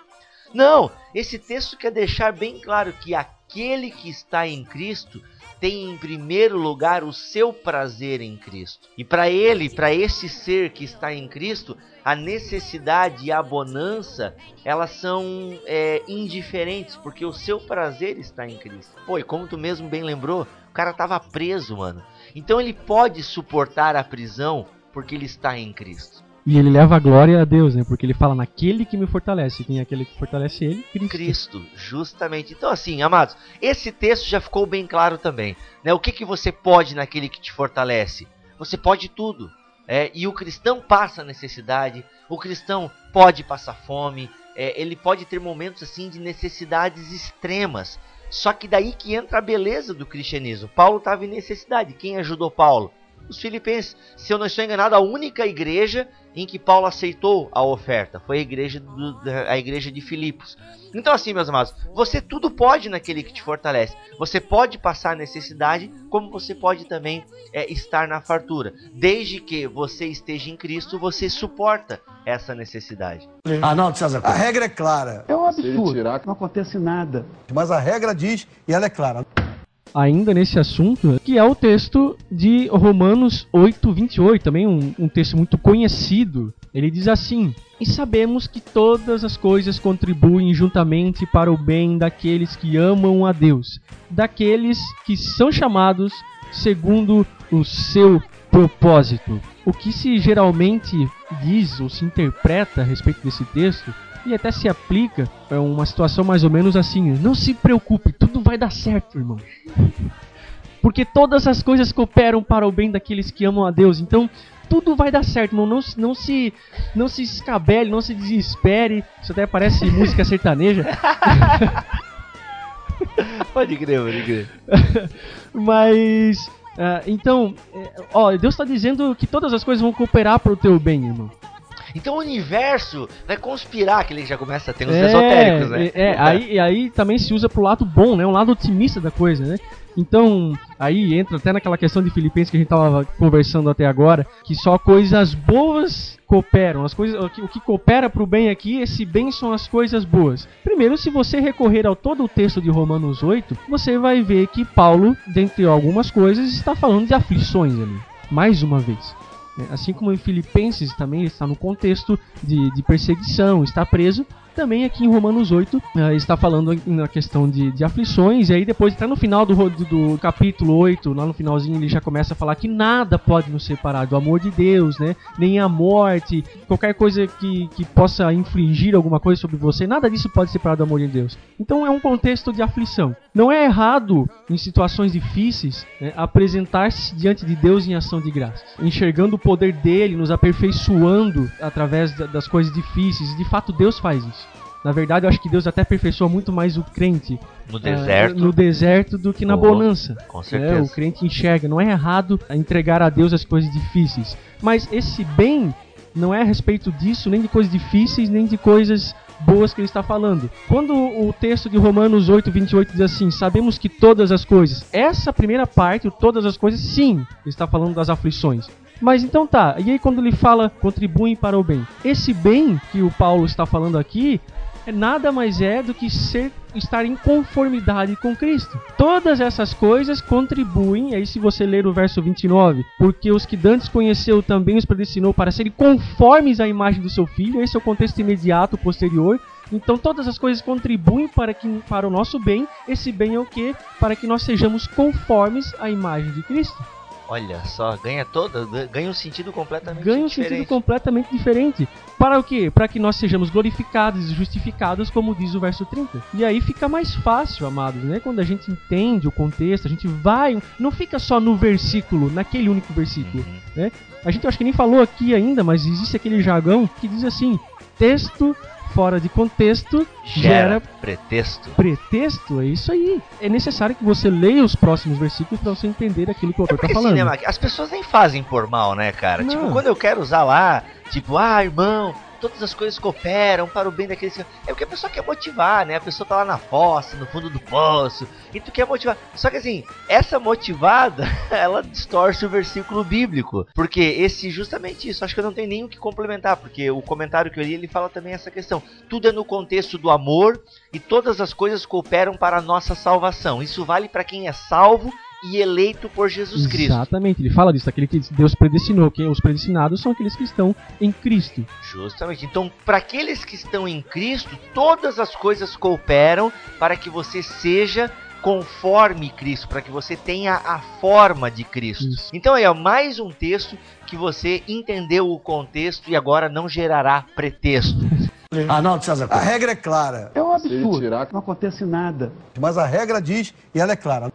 Não, esse texto quer deixar bem claro que aquele que está em Cristo tem em primeiro lugar o seu prazer em Cristo. E para ele, para esse ser que está em Cristo, a necessidade e a bonança, elas são é, indiferentes, porque o seu prazer está em Cristo. Pô, e como tu mesmo bem lembrou, o cara estava preso, mano. Então ele pode suportar a prisão porque ele está em Cristo. E ele leva a glória a Deus, né? Porque ele fala naquele que me fortalece. Quem é aquele que fortalece ele? Cristo. Cristo, justamente. Então, assim, amados, esse texto já ficou bem claro também. Né? O que, que você pode naquele que te fortalece? Você pode tudo. É, e o cristão passa necessidade, o cristão pode passar fome, é, ele pode ter momentos assim de necessidades extremas. Só que daí que entra a beleza do cristianismo. Paulo estava em necessidade. Quem ajudou Paulo? Os filipenses. Se eu não estou enganado, a única igreja em que Paulo aceitou a oferta foi a igreja, do, a igreja de Filipos. Então, assim, meus amados, você tudo pode naquele que te fortalece. Você pode passar necessidade, como você pode também é, estar na fartura. Desde que você esteja em Cristo, você suporta essa necessidade. Arnaldo César, a regra é clara. É um absurdo. Não acontece nada. Mas a regra diz e ela é clara. Ainda nesse assunto, que é o texto de Romanos 8, 28, também um, um texto muito conhecido. Ele diz assim: E sabemos que todas as coisas contribuem juntamente para o bem daqueles que amam a Deus, daqueles que são chamados segundo o seu propósito. O que se geralmente diz ou se interpreta a respeito desse texto e até se aplica é uma situação mais ou menos assim: não se preocupe, tudo vai dar certo, irmão. Porque todas as coisas cooperam para o bem daqueles que amam a Deus. Então, tudo vai dar certo, irmão. Não, não se não se escabele, não se desespere. Isso até parece música sertaneja. pode crer, pode crer. Mas Uh, então, é, ó, Deus está dizendo que todas as coisas vão cooperar para o teu bem, irmão. Então o universo vai conspirar, que ele já começa a ter uns é, esotéricos, né? É, é aí, aí também se usa pro lado bom, né? Um lado otimista da coisa, né? Então, aí entra até naquela questão de Filipenses que a gente tava conversando até agora, que só coisas boas cooperam. As coisas, o que, o que coopera para o bem aqui, esse bem são as coisas boas. Primeiro, se você recorrer ao todo o texto de Romanos 8, você vai ver que Paulo, dentre algumas coisas, está falando de aflições ali. Mais uma vez. Assim como em Filipenses também está no contexto de, de perseguição, está preso, também aqui em Romanos 8 eh, está falando na questão de, de aflições, e aí depois está no final do, do, do capítulo 8, lá no finalzinho ele já começa a falar que nada pode nos separar do amor de Deus, né? Nem a morte, qualquer coisa que, que possa infligir alguma coisa sobre você, nada disso pode separar do amor de Deus. Então é um contexto de aflição. Não é errado, em situações difíceis, né, apresentar-se diante de Deus em ação de graças, enxergando o poder dele, nos aperfeiçoando através da- das coisas difíceis. E de fato Deus faz isso. Na verdade, eu acho que Deus até aperfeiçoa muito mais o crente No ah, deserto, no deserto do que na Oh, bonança. com É, certeza. o crente enxerga, não é errado entregar a Deus as coisas difíceis. Mas esse bem não é a respeito disso, nem de coisas difíceis, nem de coisas boas que ele está falando. Quando o texto de Romanos 8, 28 diz assim: Sabemos que todas as coisas, essa primeira parte, todas as coisas, sim, ele está falando das aflições. Mas então tá, e aí quando ele fala contribuem para o bem? Esse bem que o Paulo está falando aqui é nada mais é do que ser estar em conformidade com Cristo. Todas essas coisas contribuem, aí se você ler o verso 29, porque os que dantes conheceu também os predestinou para serem conformes à imagem do seu filho, esse é o contexto imediato posterior. Então todas as coisas contribuem para que para o nosso bem. Esse bem é o que? Para que nós sejamos conformes à imagem de Cristo. Olha só, ganha toda, ganha um sentido completamente Ganha um diferente. sentido completamente diferente. Para o quê? Para que nós sejamos glorificados e justificados, como diz o verso 30. E aí fica mais fácil, amados, né? Quando a gente entende o contexto, a gente vai. Não fica só no versículo, naquele único versículo. Uhum. A gente acho que nem falou aqui ainda, mas existe aquele jargão que diz assim: texto fora de contexto Gera gera pretexto. pretexto. É isso aí. É necessário que você leia os próximos versículos para você entender aquilo que o autor Porque está falando. cinema, as pessoas nem fazem por mal, né, cara? Não. Tipo, quando eu quero usar lá, tipo, ah, irmão, todas as coisas cooperam para o bem daqueles. É porque a pessoa quer motivar, né? A pessoa tá lá na fossa, no fundo do poço, e tu quer motivar. Só que assim, essa motivada, ela distorce o versículo bíblico. Porque esse, justamente isso, acho que eu não tenho nem o que complementar, porque o comentário que eu li, ele fala também essa questão. Tudo é no contexto do amor e todas as coisas cooperam para a nossa salvação. Isso vale para quem é salvo e eleito por Jesus Cristo. Exatamente, ele fala disso, aquele que Deus predestinou, que os predestinados são aqueles que estão em Cristo. Justamente. Então, para aqueles que estão em Cristo, todas as coisas cooperam para que você seja conforme Cristo, para que você tenha a forma de Cristo. Isso. Então aí, ó, mais um texto que você entendeu o contexto e agora não gerará pretexto. Arnaldo César. A regra é clara, É um absurdo. Não acontece nada. mas a regra diz e ela é clara.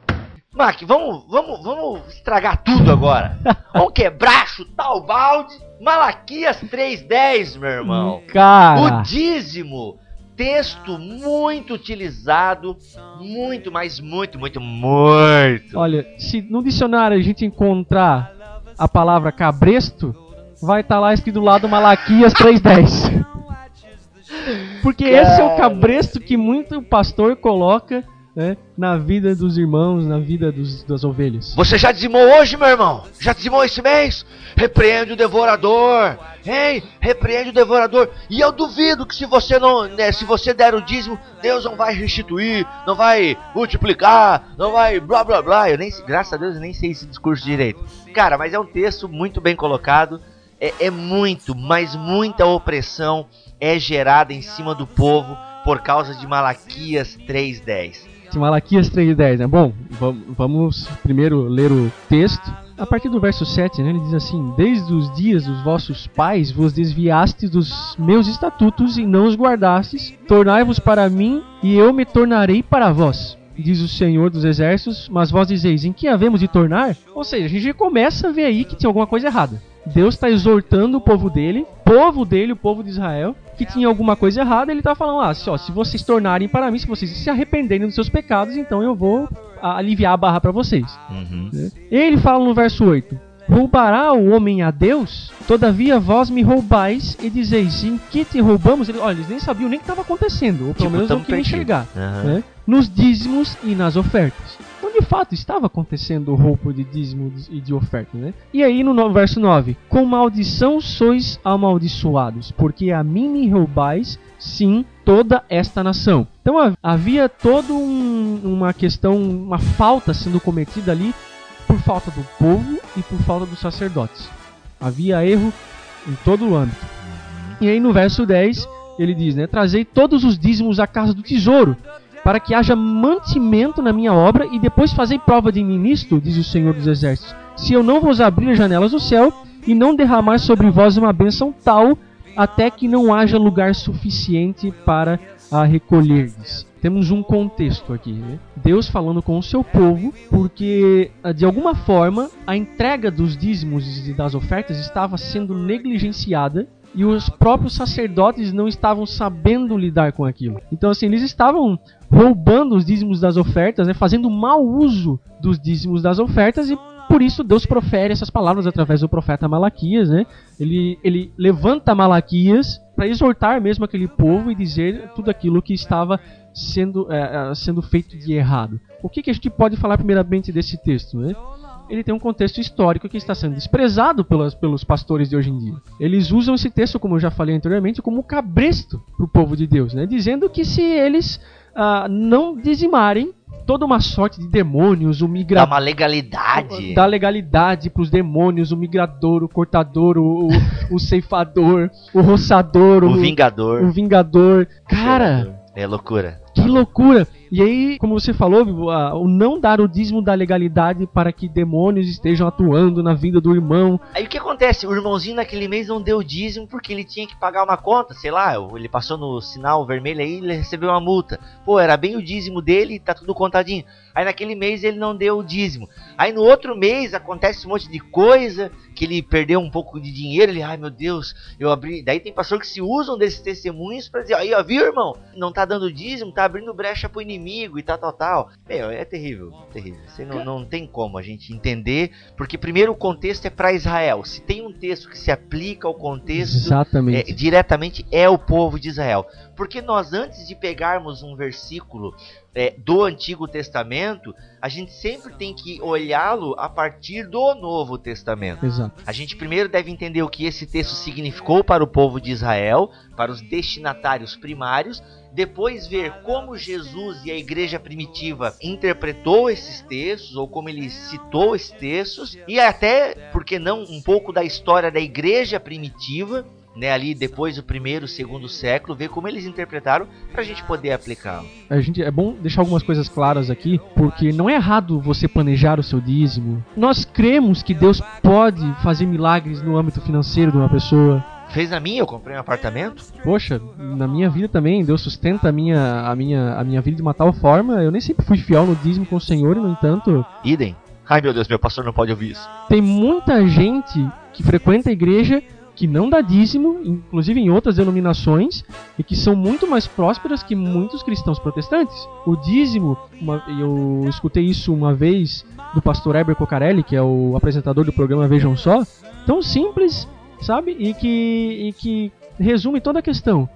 Mac, vamos, vamos, vamos estragar tudo agora. vamos quebrar, chutar o balde. Malaquias 3:10, meu irmão. O Cara, dízimo, texto muito utilizado, muito, mas muito, muito, muito. olha, se no dicionário a gente encontrar a palavra cabresto, vai estar lá escrito do lado Malaquias 3.10. Porque esse é o cabresto que muito pastor coloca né, na vida dos irmãos, na vida dos- das ovelhas. Você já dizimou hoje, meu irmão? Já dizimou esse mês? Repreende o devorador. Hein? Repreende o devorador. E eu duvido que se você não, né, se você der o dízimo, Deus não vai restituir, não vai multiplicar, não vai blá blá blá. Eu nem, graças a Deus, eu nem sei esse discurso direito. Cara, mas é um texto muito bem colocado. É, é muito, mas muita opressão é gerada em cima do povo por causa de Malaquias 3:10. De Malaquias 3,10, né? Bom, vam- vamos primeiro ler o texto. A partir do verso 7, né, ele diz assim: Desde os dias dos vossos pais vos desviastes dos meus estatutos e não os guardastes. Tornai-vos para mim e eu me tornarei para vós. Diz o Senhor dos Exércitos, mas vós dizeis: Em que havemos de tornar? Ou seja, a gente já começa a ver aí que tinha alguma coisa errada. Deus está exortando o povo dele, povo dele, o povo de Israel, que tinha alguma coisa errada. Ele está falando: ah, se, ó, se vocês tornarem para mim, se vocês se arrependerem dos seus pecados, então eu vou aliviar a barra para vocês. Uhum. Ele fala no verso 8: Roubará o homem a Deus? Todavia vós me roubais e dizeis: Em que te roubamos? Ele- olha, eles nem sabiam nem o que estava acontecendo, ou pelo Tipo, menos não queriam enxergar. Aham. né? Nos dízimos e nas ofertas. Então, de fato, estava acontecendo o roubo de dízimo e de oferta, né? E aí, no verso 9: Com maldição sois amaldiçoados, porque a mim me roubais, sim, toda esta nação. Então ha- havia toda um- uma questão, uma falta sendo cometida ali por falta do povo e por falta dos sacerdotes. Havia erro em todo o âmbito. E aí no verso 10 ele diz, né? Trazei todos os dízimos à casa do tesouro, para que haja mantimento na minha obra, e depois fazei prova de mim nisto, diz o Senhor dos Exércitos, se eu não vos abrir as janelas do céu e não derramar sobre vós uma bênção tal, até que não haja lugar suficiente para a recolherdes. Temos um contexto aqui, né? Deus falando com o seu povo, porque ah, de alguma forma a entrega dos dízimos e das ofertas estava sendo negligenciada e os próprios sacerdotes não estavam sabendo lidar com aquilo. Então, assim, eles estavam roubando os dízimos das ofertas, né, fazendo mau uso dos dízimos das ofertas e por isso Deus profere essas palavras através do profeta Malaquias, né? Ele, ele levanta Malaquias para exortar mesmo aquele povo e dizer tudo aquilo que estava sendo, é, sendo feito de errado. O que, que a gente pode falar primeiramente desse texto, né? ele tem um contexto histórico que está sendo desprezado pelos, pelos pastores de hoje em dia. Eles usam esse texto, como eu já falei anteriormente, como cabresto para o povo de Deus, né? dizendo que se eles ah, não dizimarem toda uma sorte de demônios, o migrador. Dá uma legalidade. Dá legalidade pros demônios, o migrador, o cortador, o, o ceifador, o roçador, o, o vingador. O vingador. Cara. É loucura. Que loucura! E aí, como você falou, o não dar o dízimo da legalidade para que demônios estejam atuando na vida do irmão. Aí o que acontece? O irmãozinho naquele mês não deu o dízimo porque ele tinha que pagar uma conta, sei lá, ele passou no sinal vermelho aí ele recebeu uma multa. Pô, era bem o dízimo dele, tá tudo contadinho. Aí naquele mês ele não deu o dízimo. Aí no outro mês acontece um monte de coisa, que ele perdeu um pouco de dinheiro, ele, ai meu Deus, eu abri. Daí tem pastor que se usam desses testemunhos para dizer, aí ó, viu irmão, não tá dando dízimo, tá abrindo brecha pro inimigo e tal, tal, tal. Meu, é terrível, terrível. Você não, não tem como a gente entender, porque primeiro o contexto é para Israel. Se tem um texto que se aplica ao contexto Exatamente. É, diretamente, é o povo de Israel. Porque nós, antes de pegarmos um versículo é, do Antigo Testamento, a gente sempre tem que olhá-lo a partir do Novo Testamento. Exato. A gente primeiro deve entender o que esse texto significou para o povo de Israel, para os destinatários primários, depois ver como Jesus e a igreja primitiva interpretou esses textos ou como ele citou esses textos e até, porque não, um pouco da história da igreja primitiva né, ali depois do primeiro, segundo século, ver como eles interpretaram para a gente poder aplicá-lo. A gente é bom deixar algumas coisas claras aqui, porque não é errado você planejar o seu dízimo. Nós cremos que Deus pode fazer milagres no âmbito financeiro de uma pessoa. Fez na minha, eu comprei um apartamento. Poxa, na minha vida também, Deus sustenta a minha, a minha, a minha vida de uma tal forma. Eu nem sempre fui fiel no dízimo com o Senhor, e no entanto. Idem. Ai meu Deus, meu pastor não pode ouvir isso. Tem muita gente que frequenta a igreja que não dá dízimo, inclusive em outras denominações, e que são muito mais prósperas que muitos cristãos protestantes. O dízimo, uma, eu escutei isso uma vez do pastor Heber Cocarelli, que é o apresentador do programa Vejam Só, tão simples, sabe? E que, e que resume toda a questão.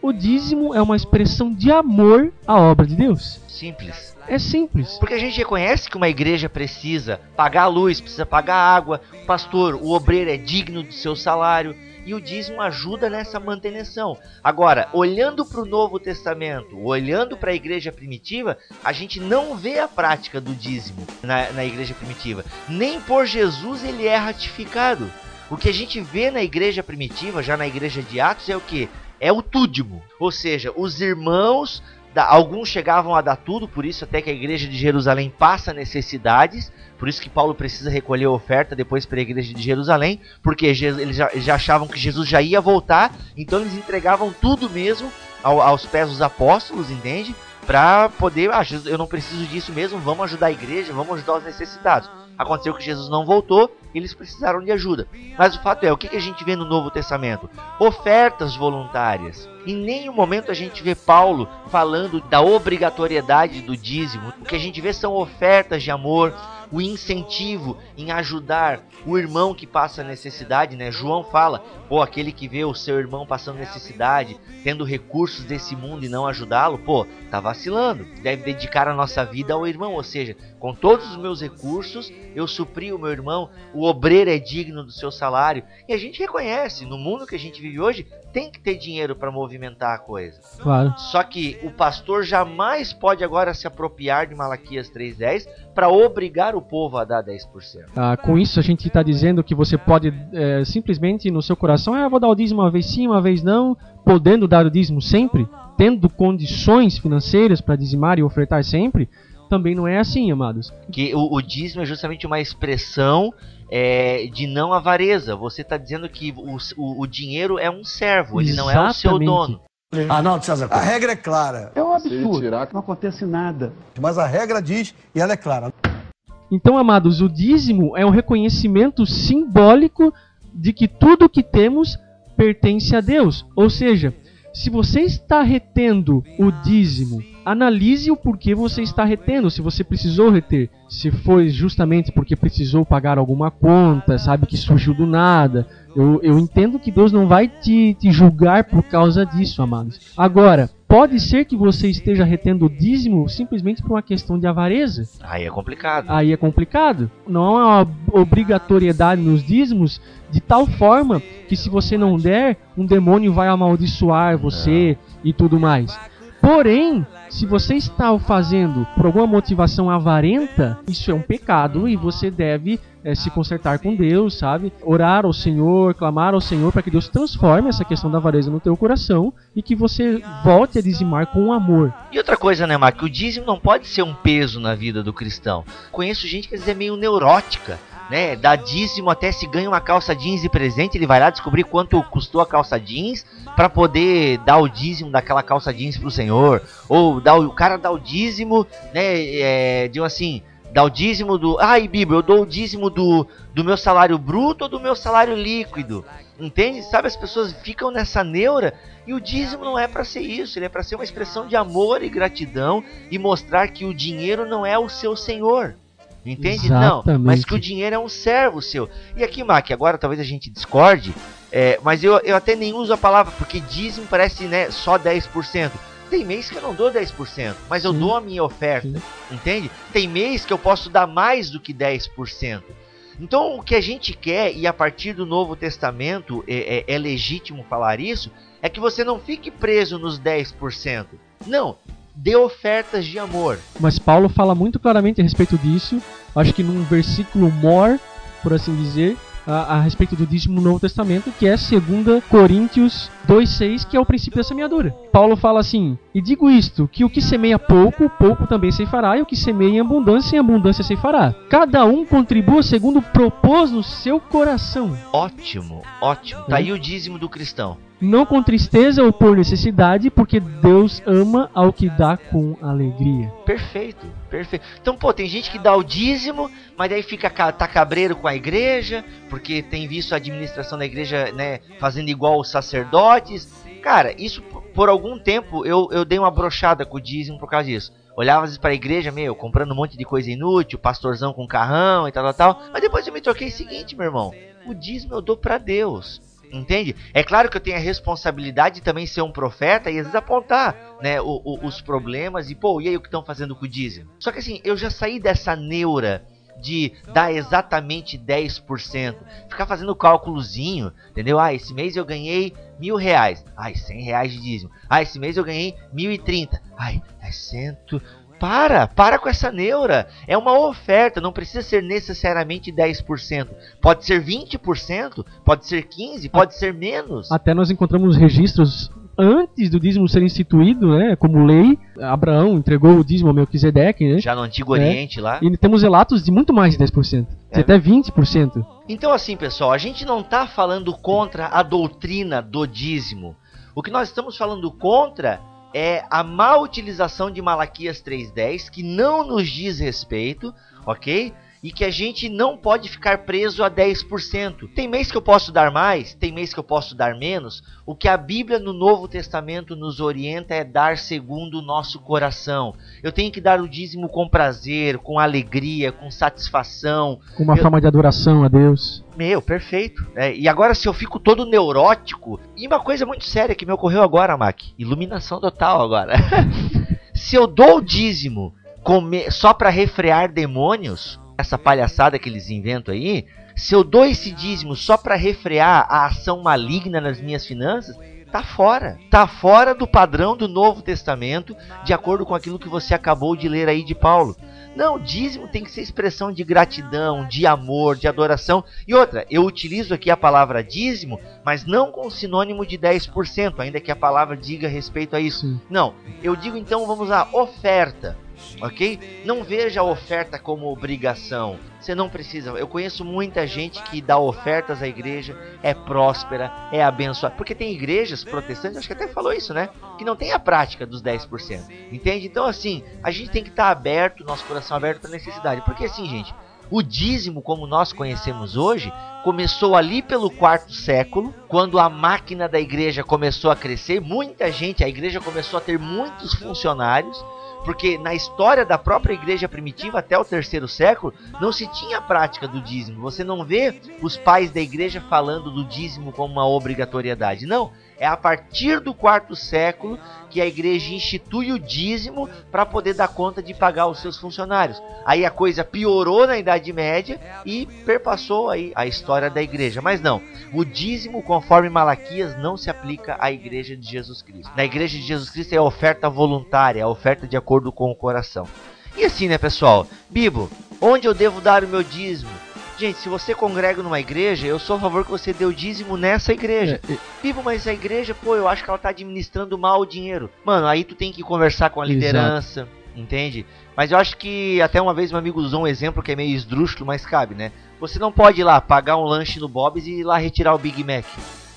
O dízimo é uma expressão de amor à obra de Deus. Simples. É simples. Porque a gente reconhece que uma igreja precisa pagar a luz, precisa pagar a água, o pastor, o obreiro é digno do seu salário. E o dízimo ajuda nessa manutenção. Agora, olhando para o Novo Testamento, olhando para a igreja primitiva, a gente não vê a prática do dízimo na, na igreja primitiva. Nem por Jesus ele é ratificado. O que a gente vê na igreja primitiva, já na igreja de Atos, é o que? É o túdimo. Ou seja, os irmãos alguns chegavam a dar tudo, por isso até que a igreja de Jerusalém passa necessidades, por isso que Paulo precisa recolher a oferta depois para a igreja de Jerusalém, porque eles já, achavam que Jesus já ia voltar, então eles entregavam tudo mesmo ao, aos pés dos apóstolos, entende? Para poder, ah, Jesus, eu não preciso disso mesmo, vamos ajudar a igreja, vamos ajudar os necessitados. Aconteceu que Jesus não voltou, eles precisaram de ajuda. Mas o fato é, o que, a gente vê no Novo Testamento? Ofertas voluntárias. Em nenhum momento a gente vê Paulo falando da obrigatoriedade do dízimo. O que a gente vê são ofertas de amor, o incentivo em ajudar o irmão que passa necessidade, né? João fala, pô, aquele que vê o seu irmão passando necessidade, tendo recursos desse mundo e não ajudá-lo, pô, tá vacilando. Deve dedicar a nossa vida ao irmão, ou seja, com todos os meus recursos, eu supri o meu irmão, o obreiro é digno do seu salário. E a gente reconhece, no mundo que a gente vive hoje, tem que ter dinheiro para movimentar a coisa. Claro. Só que o pastor jamais pode agora se apropriar de Malaquias 3:10 para obrigar o povo a dar 10%. Ah, com isso a gente está dizendo que você pode é, simplesmente no seu coração, ah, vou dar o dízimo uma vez sim, uma vez não, podendo dar o dízimo sempre, tendo condições financeiras para dizimar e ofertar sempre, também não é assim, amados. Que o, o dízimo é justamente uma expressão é, de não avareza. Você está dizendo que o, o, o, dinheiro é um servo, ele não é o seu dono. Arnaldo César, a regra é clara. É um absurdo. Não acontece nada. Mas a regra diz e ela é clara. Então, amados, o dízimo é um reconhecimento simbólico de que tudo que temos pertence a Deus. Ou seja, se você está retendo o dízimo, analise o porquê você está retendo, se você precisou reter. Se foi justamente porque precisou pagar alguma conta, sabe que surgiu do nada. Eu, eu entendo que Deus não vai te, te julgar por causa disso, amados. Agora, pode ser que você esteja retendo o dízimo simplesmente por uma questão de avareza. Aí é complicado. Aí é complicado. Não há uma obrigatoriedade nos dízimos de tal forma que se você não der, um demônio vai amaldiçoar você não. e tudo mais. Porém, se você está o fazendo por alguma motivação avarenta, isso é um pecado e você deve é, se consertar com Deus, sabe? Orar ao Senhor, clamar ao Senhor para que Deus transforme essa questão da avareza no teu coração e que você volte a dizimar com amor. E outra coisa, né, Marco? O dízimo não pode ser um peso na vida do cristão. Conheço gente que às vezes é meio neurótica né? Dá dízimo até se ganha uma calça jeans de presente, ele vai lá descobrir quanto custou a calça jeans para poder dar o dízimo daquela calça jeans pro Senhor, ou dá o, o cara dá o dízimo, né? É, de um assim, dá o dízimo do, ai Bíblia, eu dou o dízimo do, do meu salário bruto ou do meu salário líquido, entende? Sabe as pessoas ficam nessa neura e o dízimo não é para ser isso, ele é para ser uma expressão de amor e gratidão e mostrar que o dinheiro não é o seu senhor. Entende? Exatamente. Não, mas que o dinheiro é um servo seu. E aqui, Mac, agora talvez a gente discorde, é, mas eu, eu até nem uso a palavra, porque dízimo parece né, só 10%. Tem mês que eu não dou 10%, mas eu Sim. dou a minha oferta. Sim. Entende? Tem mês que eu posso dar mais do que 10%. Então, o que a gente quer, e a partir do Novo Testamento é, é, é legítimo falar isso, é que você não fique preso nos 10%. Não, dê ofertas de amor. Mas Paulo fala muito claramente a respeito disso. Acho que num versículo more, por assim dizer, a, a, respeito do dízimo no Novo Testamento, que é 2 Coríntios 2,6, que é o princípio da semeadura. Paulo fala assim: E digo isto, que o que semeia pouco, pouco também se fará, e o que semeia em abundância, em abundância se fará. Cada um contribua segundo propôs no seu coração. Ótimo, ótimo. Tá aí o dízimo do cristão não com tristeza ou por necessidade, porque Deus ama ao que dá com alegria. Perfeito, perfeito. Então, pô, tem gente que dá o dízimo, mas aí fica tá cabreiro com a igreja, porque tem visto a administração da igreja, né, fazendo igual os Cara, isso por algum tempo eu, eu dei uma brochada com o dízimo por causa disso. Olhava às vezes para a igreja, meu, comprando um monte de coisa inútil, pastorzão com carrão e tal, tal, tal. Mas depois eu me toquei o seguinte, meu irmão. O dízimo eu dou para Deus. Entende? É claro que eu tenho a responsabilidade de também ser um profeta e às vezes apontar né, o, o, os problemas e, pô, e aí o que estão fazendo com o dízimo? Só que assim, eu já saí dessa neura de dar exatamente 10%. Ficar fazendo cálculozinho, entendeu? Ah, esse mês eu ganhei mil reais. Ai, 100 reais de dízimo. Ah, esse mês eu ganhei mil e trinta. Ai, é cento... Para, para com essa neura. É uma oferta, não precisa ser necessariamente 10%. Pode ser 20%, pode ser 15%, pode ser menos. Até nós encontramos registros antes do dízimo ser instituído, né, como lei, Abraão entregou o dízimo ao Melquisedeque, né? Já no Antigo é. Oriente lá. E temos relatos de muito mais de 10%, é. de até 20%. Então assim, pessoal, a gente não está falando contra a doutrina do dízimo. O que nós estamos falando contra é a má utilização de Malaquias 3:10, que não nos diz respeito, ok? E que a gente não pode ficar preso a 10%. Tem mês que eu posso dar mais, tem mês que eu posso dar menos. O que a Bíblia no Novo Testamento nos orienta é dar segundo o nosso coração. Eu tenho que dar o dízimo com prazer, com alegria, com satisfação. Com uma eu... forma de adoração a Deus. Meu, perfeito. É, e agora, se eu fico todo neurótico. E uma coisa muito séria que me ocorreu agora, Mac. Iluminação total agora. se eu dou o dízimo só para refrear demônios, essa palhaçada que eles inventam aí, Se eu dou esse dízimo só para refrear a ação maligna nas minhas finanças, tá fora. Tá fora do padrão do Novo Testamento, de acordo com aquilo que você acabou de ler aí de Paulo. Não, dízimo tem que ser expressão de gratidão, de amor, de adoração. E outra, eu utilizo aqui a palavra dízimo, mas não com sinônimo de 10%, ainda que a palavra diga respeito a isso. Sim. Não, eu digo então, vamos lá, oferta. Ok? Não veja a oferta como obrigação. Você não precisa. Eu conheço muita gente que dá ofertas à igreja, é próspera, é abençoada. Porque tem igrejas protestantes, acho que até falou isso, né? Que não tem a prática dos 10%. Entende? Então, assim, a gente tem que estar aberto, nosso coração aberto para necessidade. Porque, assim, gente, o dízimo, como nós conhecemos hoje, começou ali pelo quarto século, quando a máquina da igreja começou a crescer. Muita gente, a igreja começou a ter muitos funcionários porque na história da própria igreja primitiva até o terceiro século não se tinha a prática do dízimo. Você não vê os pais da igreja falando do dízimo como uma obrigatoriedade. Não, é a partir do quarto século que a igreja institui o dízimo para poder dar conta de pagar os seus funcionários. Aí a coisa piorou na Idade Média e perpassou aí a história da igreja. Mas não, o dízimo, conforme Malaquias, não se aplica à igreja de Jesus Cristo. Na igreja de Jesus Cristo é a oferta voluntária, a oferta de acordo com o coração. E assim, né, pessoal? Bibo, onde eu devo dar o meu dízimo? Gente, se você congrega numa igreja, eu sou a favor que você dê o dízimo nessa igreja. É, é- Bibo, mas a igreja, pô, eu acho que ela tá administrando mal o dinheiro. Mano, aí tu tem que conversar com a Exato. liderança, entende? Mas eu acho que até uma vez um amigo usou um exemplo que é meio esdrúxulo, mas cabe, né? Você não pode ir lá pagar um lanche no Bob's e ir lá retirar o Big Mac.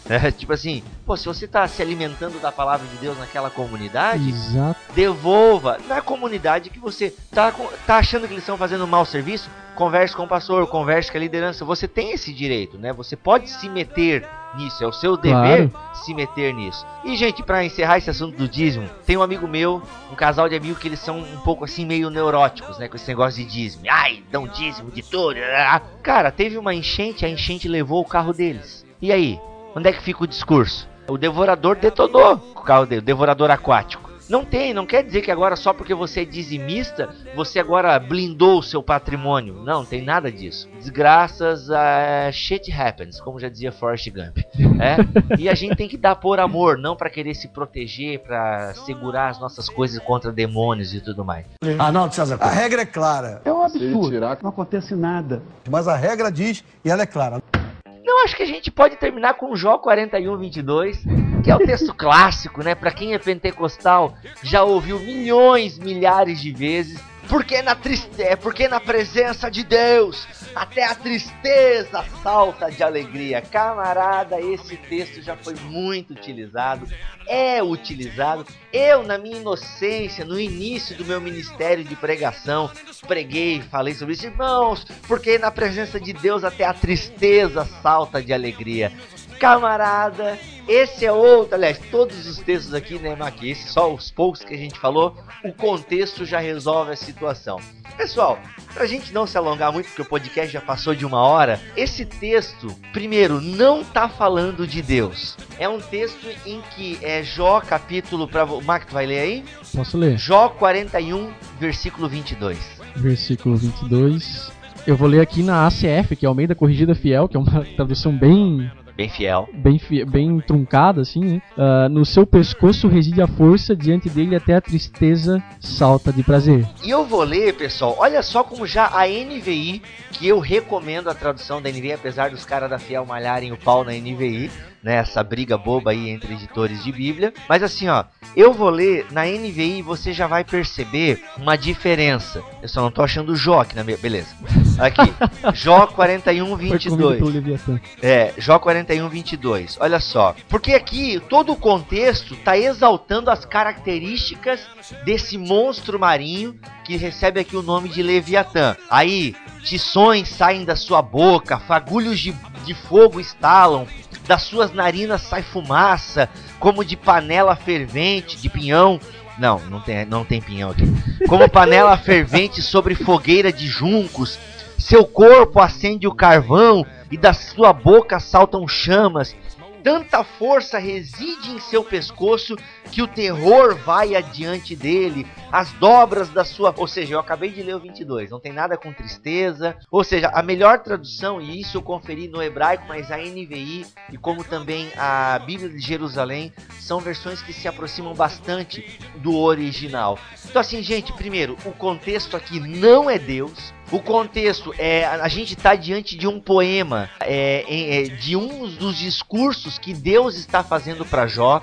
É, tipo assim, pô, se você tá se alimentando da palavra de Deus naquela comunidade, Exato. devolva na comunidade que você tá, tá achando que eles estão fazendo um mau serviço, converse com o pastor, converse com a liderança. Você tem esse direito, né? Você pode se meter nisso, é o seu dever se meter nisso. E gente, pra encerrar esse assunto do dízimo, tem um amigo meu, um casal de amigos que eles são um pouco assim meio neuróticos, né, com esse negócio de dízimo. Ai, dão dízimo de tudo. Cara, teve uma enchente, a enchente levou o carro deles. E aí, onde é que fica o discurso? O devorador detonou o carro dele, o devorador aquático. Não tem, não quer dizer que agora só porque você é dizimista, você agora blindou o seu patrimônio. Não, tem nada disso. Desgraças, uh, shit happens, como já dizia Forrest Gump. É? E a gente tem que dar por amor, não pra querer se proteger, pra segurar as nossas coisas contra demônios e tudo mais. Arnaldo César A regra é clara. É um absurdo. Não acontece nada. Mas a regra diz e ela é clara. Não, acho que a gente pode terminar com Jó 41, 22, que é o texto clássico, né? Pra quem é pentecostal, já ouviu milhões, milhares de vezes. Porque na tristeza, porque na presença de Deus, até a tristeza salta de alegria. Camarada, esse texto já foi muito utilizado, é utilizado. Eu, na minha inocência, no início do meu ministério de pregação, preguei, falei sobre isso, irmãos, porque na presença de Deus até a tristeza salta de alegria. Camarada, esse é outro, aliás, todos os textos aqui, né, Maqui, esse só os poucos que a gente falou, o contexto já resolve a situação. Pessoal, pra gente não se alongar muito, porque o podcast já passou de uma hora, esse texto, primeiro, não tá falando de Deus. É um texto em que é Jó, capítulo, pra, Marco, tu vai ler aí? Posso ler? Jó 41, versículo 22. Versículo 22. Eu vou ler aqui na ACF, que é Almeida Corrigida Fiel, que é uma tradução bem Bem fiel. bem, fi- bem truncada, assim, né? Ah, no seu pescoço reside a força, diante dele até a tristeza salta de prazer. E eu vou ler, pessoal, olha só como já a NVI, que eu recomendo a tradução da NVI, apesar dos caras da Fiel malharem o pau na NVI, né, essa briga boba aí entre editores de Bíblia. Mas assim, ó, eu vou ler na NVI e você já vai perceber uma diferença. Eu só não tô achando o Jó aqui na minha... Beleza. Aqui, Jó 41, Foi comido 22. pelo Leviatã. É, Jó 41, 22. Olha só. Porque aqui todo o contexto está exaltando as características desse monstro marinho que recebe aqui o nome de Leviatã. Aí, tições saem da sua boca, fagulhos de, de fogo estalam, das suas narinas sai fumaça, como de panela fervente, de pinhão. Não, não tem, não tem pinhão aqui. Como panela fervente sobre fogueira de juncos. Seu corpo acende o carvão e da sua boca saltam chamas. Tanta força reside em seu pescoço que o terror vai adiante dele, as dobras da sua. Ou seja, eu acabei de ler o 22, não tem nada com tristeza. Ou seja, a melhor tradução, e isso eu conferi no hebraico, mas a NVI e como também a Bíblia de Jerusalém são versões que se aproximam bastante do original. Então, assim, gente, primeiro, o contexto aqui não é Deus. O contexto é a gente está diante de um poema, é, é, de um dos discursos que Deus está fazendo para Jó.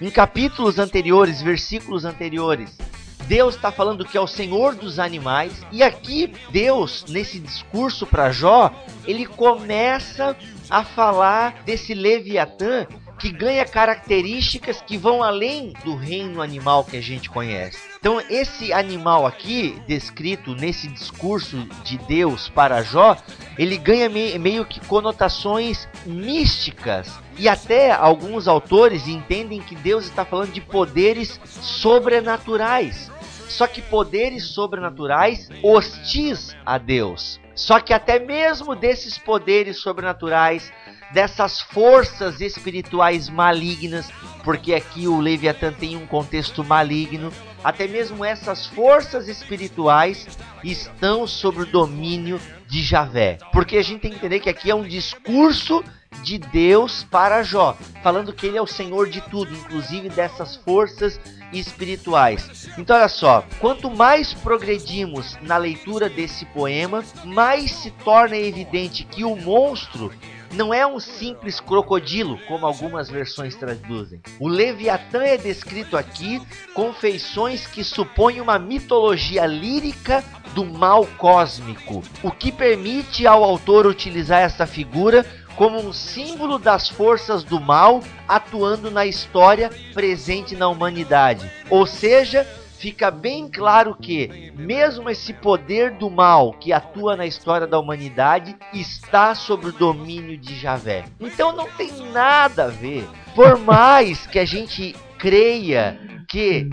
Em capítulos anteriores, versículos anteriores, Deus está falando que é o Senhor dos animais. E aqui, Deus, nesse discurso para Jó, ele começa a falar desse Leviatã que ganha características que vão além do reino animal que a gente conhece. Então, esse animal aqui, descrito nesse discurso de Deus para Jó, ele ganha me meio que conotações místicas. E até alguns autores entendem que Deus está falando de poderes sobrenaturais. Só que poderes sobrenaturais hostis a Deus. Só que até mesmo desses poderes sobrenaturais dessas forças espirituais malignas, porque aqui o Leviatã tem um contexto maligno, até mesmo essas forças espirituais estão sob o domínio de Javé. Porque a gente tem que entender que aqui é um discurso de Deus para Jó, falando que ele é o Senhor de tudo, inclusive dessas forças espirituais. Então olha só, quanto mais progredimos na leitura desse poema, mais se torna evidente que o monstro não é um simples crocodilo, como algumas versões traduzem. O Leviatã é descrito aqui com feições que supõem uma mitologia lírica do mal cósmico, o que permite ao autor utilizar essa figura como um símbolo das forças do mal atuando na história presente na humanidade. Ou seja, fica bem claro que, mesmo esse poder do mal que atua na história da humanidade, está sob o domínio de Javé. Então não tem nada a ver. Por mais que a gente creia que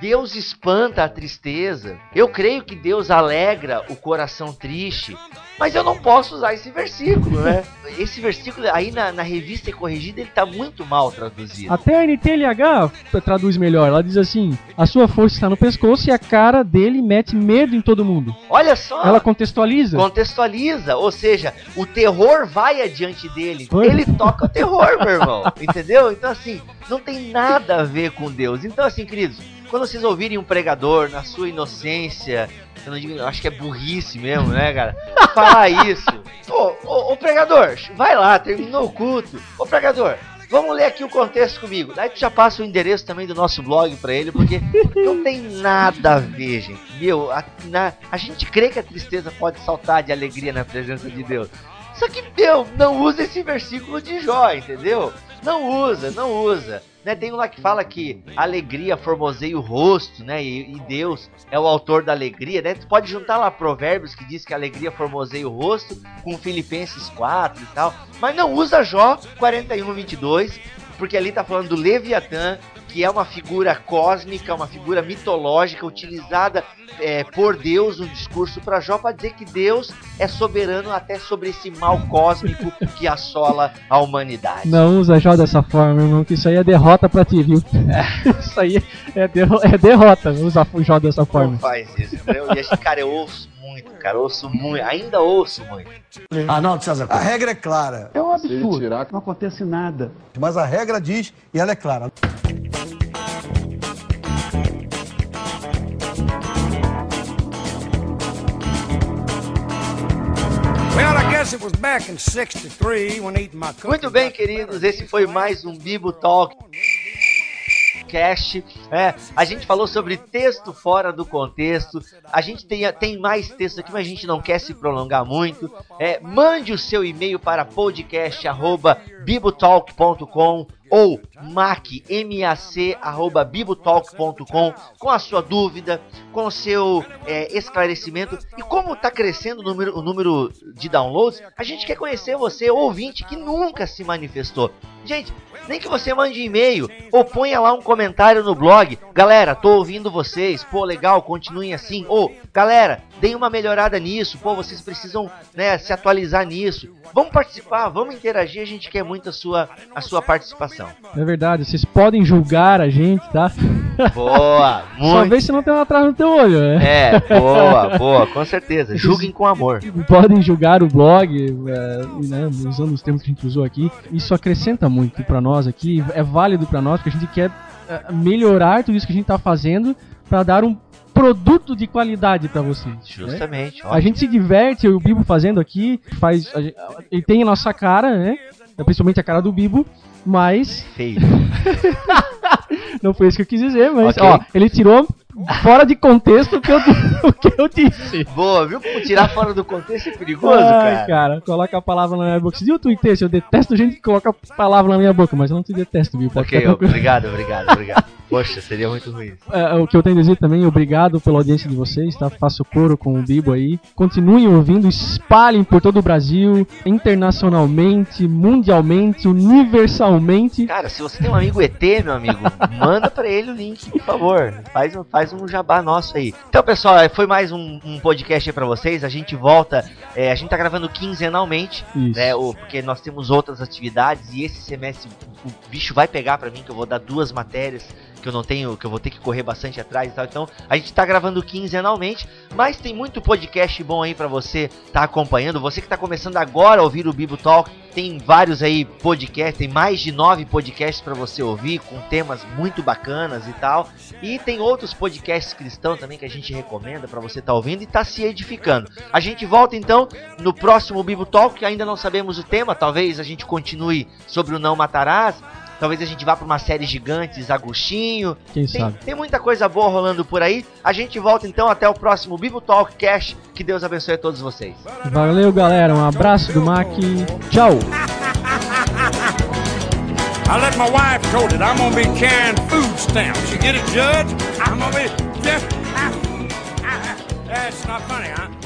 Deus espanta a tristeza, eu creio que Deus alegra o coração triste, mas eu não posso usar esse versículo, né? Esse versículo aí na, na revista corrigida ele tá muito mal traduzido. Até a NTLH traduz melhor. Ela diz assim: a sua força está no pescoço e a cara dele mete medo em todo mundo. Olha só. Ela contextualiza. Contextualiza, ou seja, o terror vai adiante dele. Foi. Ele toca o terror, meu irmão. Entendeu? Então assim, não tem nada a ver com Deus. Então assim, queridos, quando vocês ouvirem um pregador na sua inocência, eu não digo, acho que é burrice mesmo, né, cara? Falar isso. Pô, ô, ô, pregador, vai lá, terminou o culto. Ô pregador, vamos ler aqui o contexto comigo. Daí tu já passa o endereço também do nosso blog para ele, porque não tem nada a ver, gente. Meu, a, na, a gente crê que a tristeza pode saltar de alegria na presença de Deus. Só que, meu, não usa esse versículo de Jó, entendeu? Não usa, não usa. Né? Tem um lá que fala que alegria formoseia o rosto, né? E, e, Deus é o autor da alegria, né? Tu pode juntar lá provérbios que diz que alegria formoseia o rosto com Filipenses 4 e tal. Mas não usa Jó 41, 22, porque ali tá falando do Leviatã, que é uma figura cósmica, uma figura mitológica utilizada é, por Deus no discurso para Jó para dizer que Deus é soberano até sobre esse mal cósmico que assola a humanidade. Não usa Jó dessa forma, irmão, que isso aí é derrota para ti, viu? É. isso aí é, derro é derrota, usar Jó dessa forma. Não faz isso, entendeu? E esse cara eu ouço muito, cara, ouço muito, ainda ouço muito. Arnaldo César A regra é clara. É um absurdo. Não acontece nada. Mas a regra diz e ela é clara. Muito bem, queridos, esse foi mais um Bibo Talk. Cast. É, a gente falou sobre texto fora do contexto. A gente tem, tem mais texto aqui, mas a gente não quer se prolongar muito. É, mande o seu e-mail para podcast@bibotalk.com ou mac, mac arroba bibotalk.com com a sua dúvida, com o seu é, esclarecimento e como está crescendo o número, o número de downloads, a gente quer conhecer você, ouvinte que nunca se manifestou. Gente, nem que você mande e-mail ou ponha lá um comentário no blog. Galera, tô ouvindo vocês. Pô, legal, continuem assim. Ou, galera, deem uma melhorada nisso. Pô, vocês precisam né, se atualizar nisso. Vamos participar, vamos interagir. A gente quer muito a sua, a sua participação. É verdade, vocês podem julgar a gente, tá? Boa, muito. Só vê se não tem um atraso no teu olho, né? É, boa, boa, com certeza. Julguem com amor. Podem julgar o blog, é, né, usando os termos que a gente usou aqui. Isso acrescenta muito para nós aqui, é válido para nós, porque a gente quer é, melhorar tudo isso que a gente tá fazendo para dar um produto de qualidade para vocês. Né? Justamente. Né? A gente se diverte, o Bibo fazendo aqui, faz, gente, ele tem a nossa cara, né? Principalmente a cara do Bibo, mas. Feio. Não foi isso que eu quis dizer, mas okay. ó, ele tirou fora de contexto o que eu, o que eu disse. Boa, viu como tirar fora do contexto é perigoso, Ai, cara? cara, coloca a palavra na minha boca. Se eu tuitei, eu detesto gente que coloca a palavra na minha boca, mas eu não te detesto, viu? ok, obrigado, obrigado, obrigado. Poxa, seria muito ruim. É, o que eu tenho a dizer também, obrigado pela audiência de vocês, tá? Faço coro com o Bibo aí. Continuem ouvindo, espalhem por todo o Brasil, internacionalmente, mundialmente, universalmente. Cara, se você tem um amigo ET, meu amigo, manda para ele o link, por favor. Faz, faz um jabá nosso aí. Então, pessoal, foi mais um, um podcast aí pra vocês. A gente volta, é, a gente tá gravando quinzenalmente, Isso. né? Porque nós temos outras atividades e esse semestre o bicho vai pegar para mim, que eu vou dar duas matérias que eu não tenho, que eu vou ter que correr bastante atrás e tal. Então, a gente tá gravando quinzenalmente, mas tem muito podcast bom aí para você tá acompanhando. Você que tá começando agora a ouvir o Bibo Talk, tem vários aí podcasts, tem mais de nove podcasts para você ouvir com temas muito bacanas e tal. E tem outros podcasts cristãos também que a gente recomenda para você tá ouvindo e tá se edificando. A gente volta então no próximo Bibo Talk, que ainda não sabemos o tema, talvez a gente continue sobre o não matarás Talvez a gente vá para uma série gigantes, Agostinho. Quem tem, sabe? Tem muita coisa boa rolando por aí. A gente volta então até o próximo Bibo Talk Cash. Que Deus abençoe a todos vocês. Valeu, galera. Um abraço do Mac. Tchau. I let my wife told it I'm gonna be carrying food stamps. You get it, Judge? I'm gonna be just. That's not funny, huh?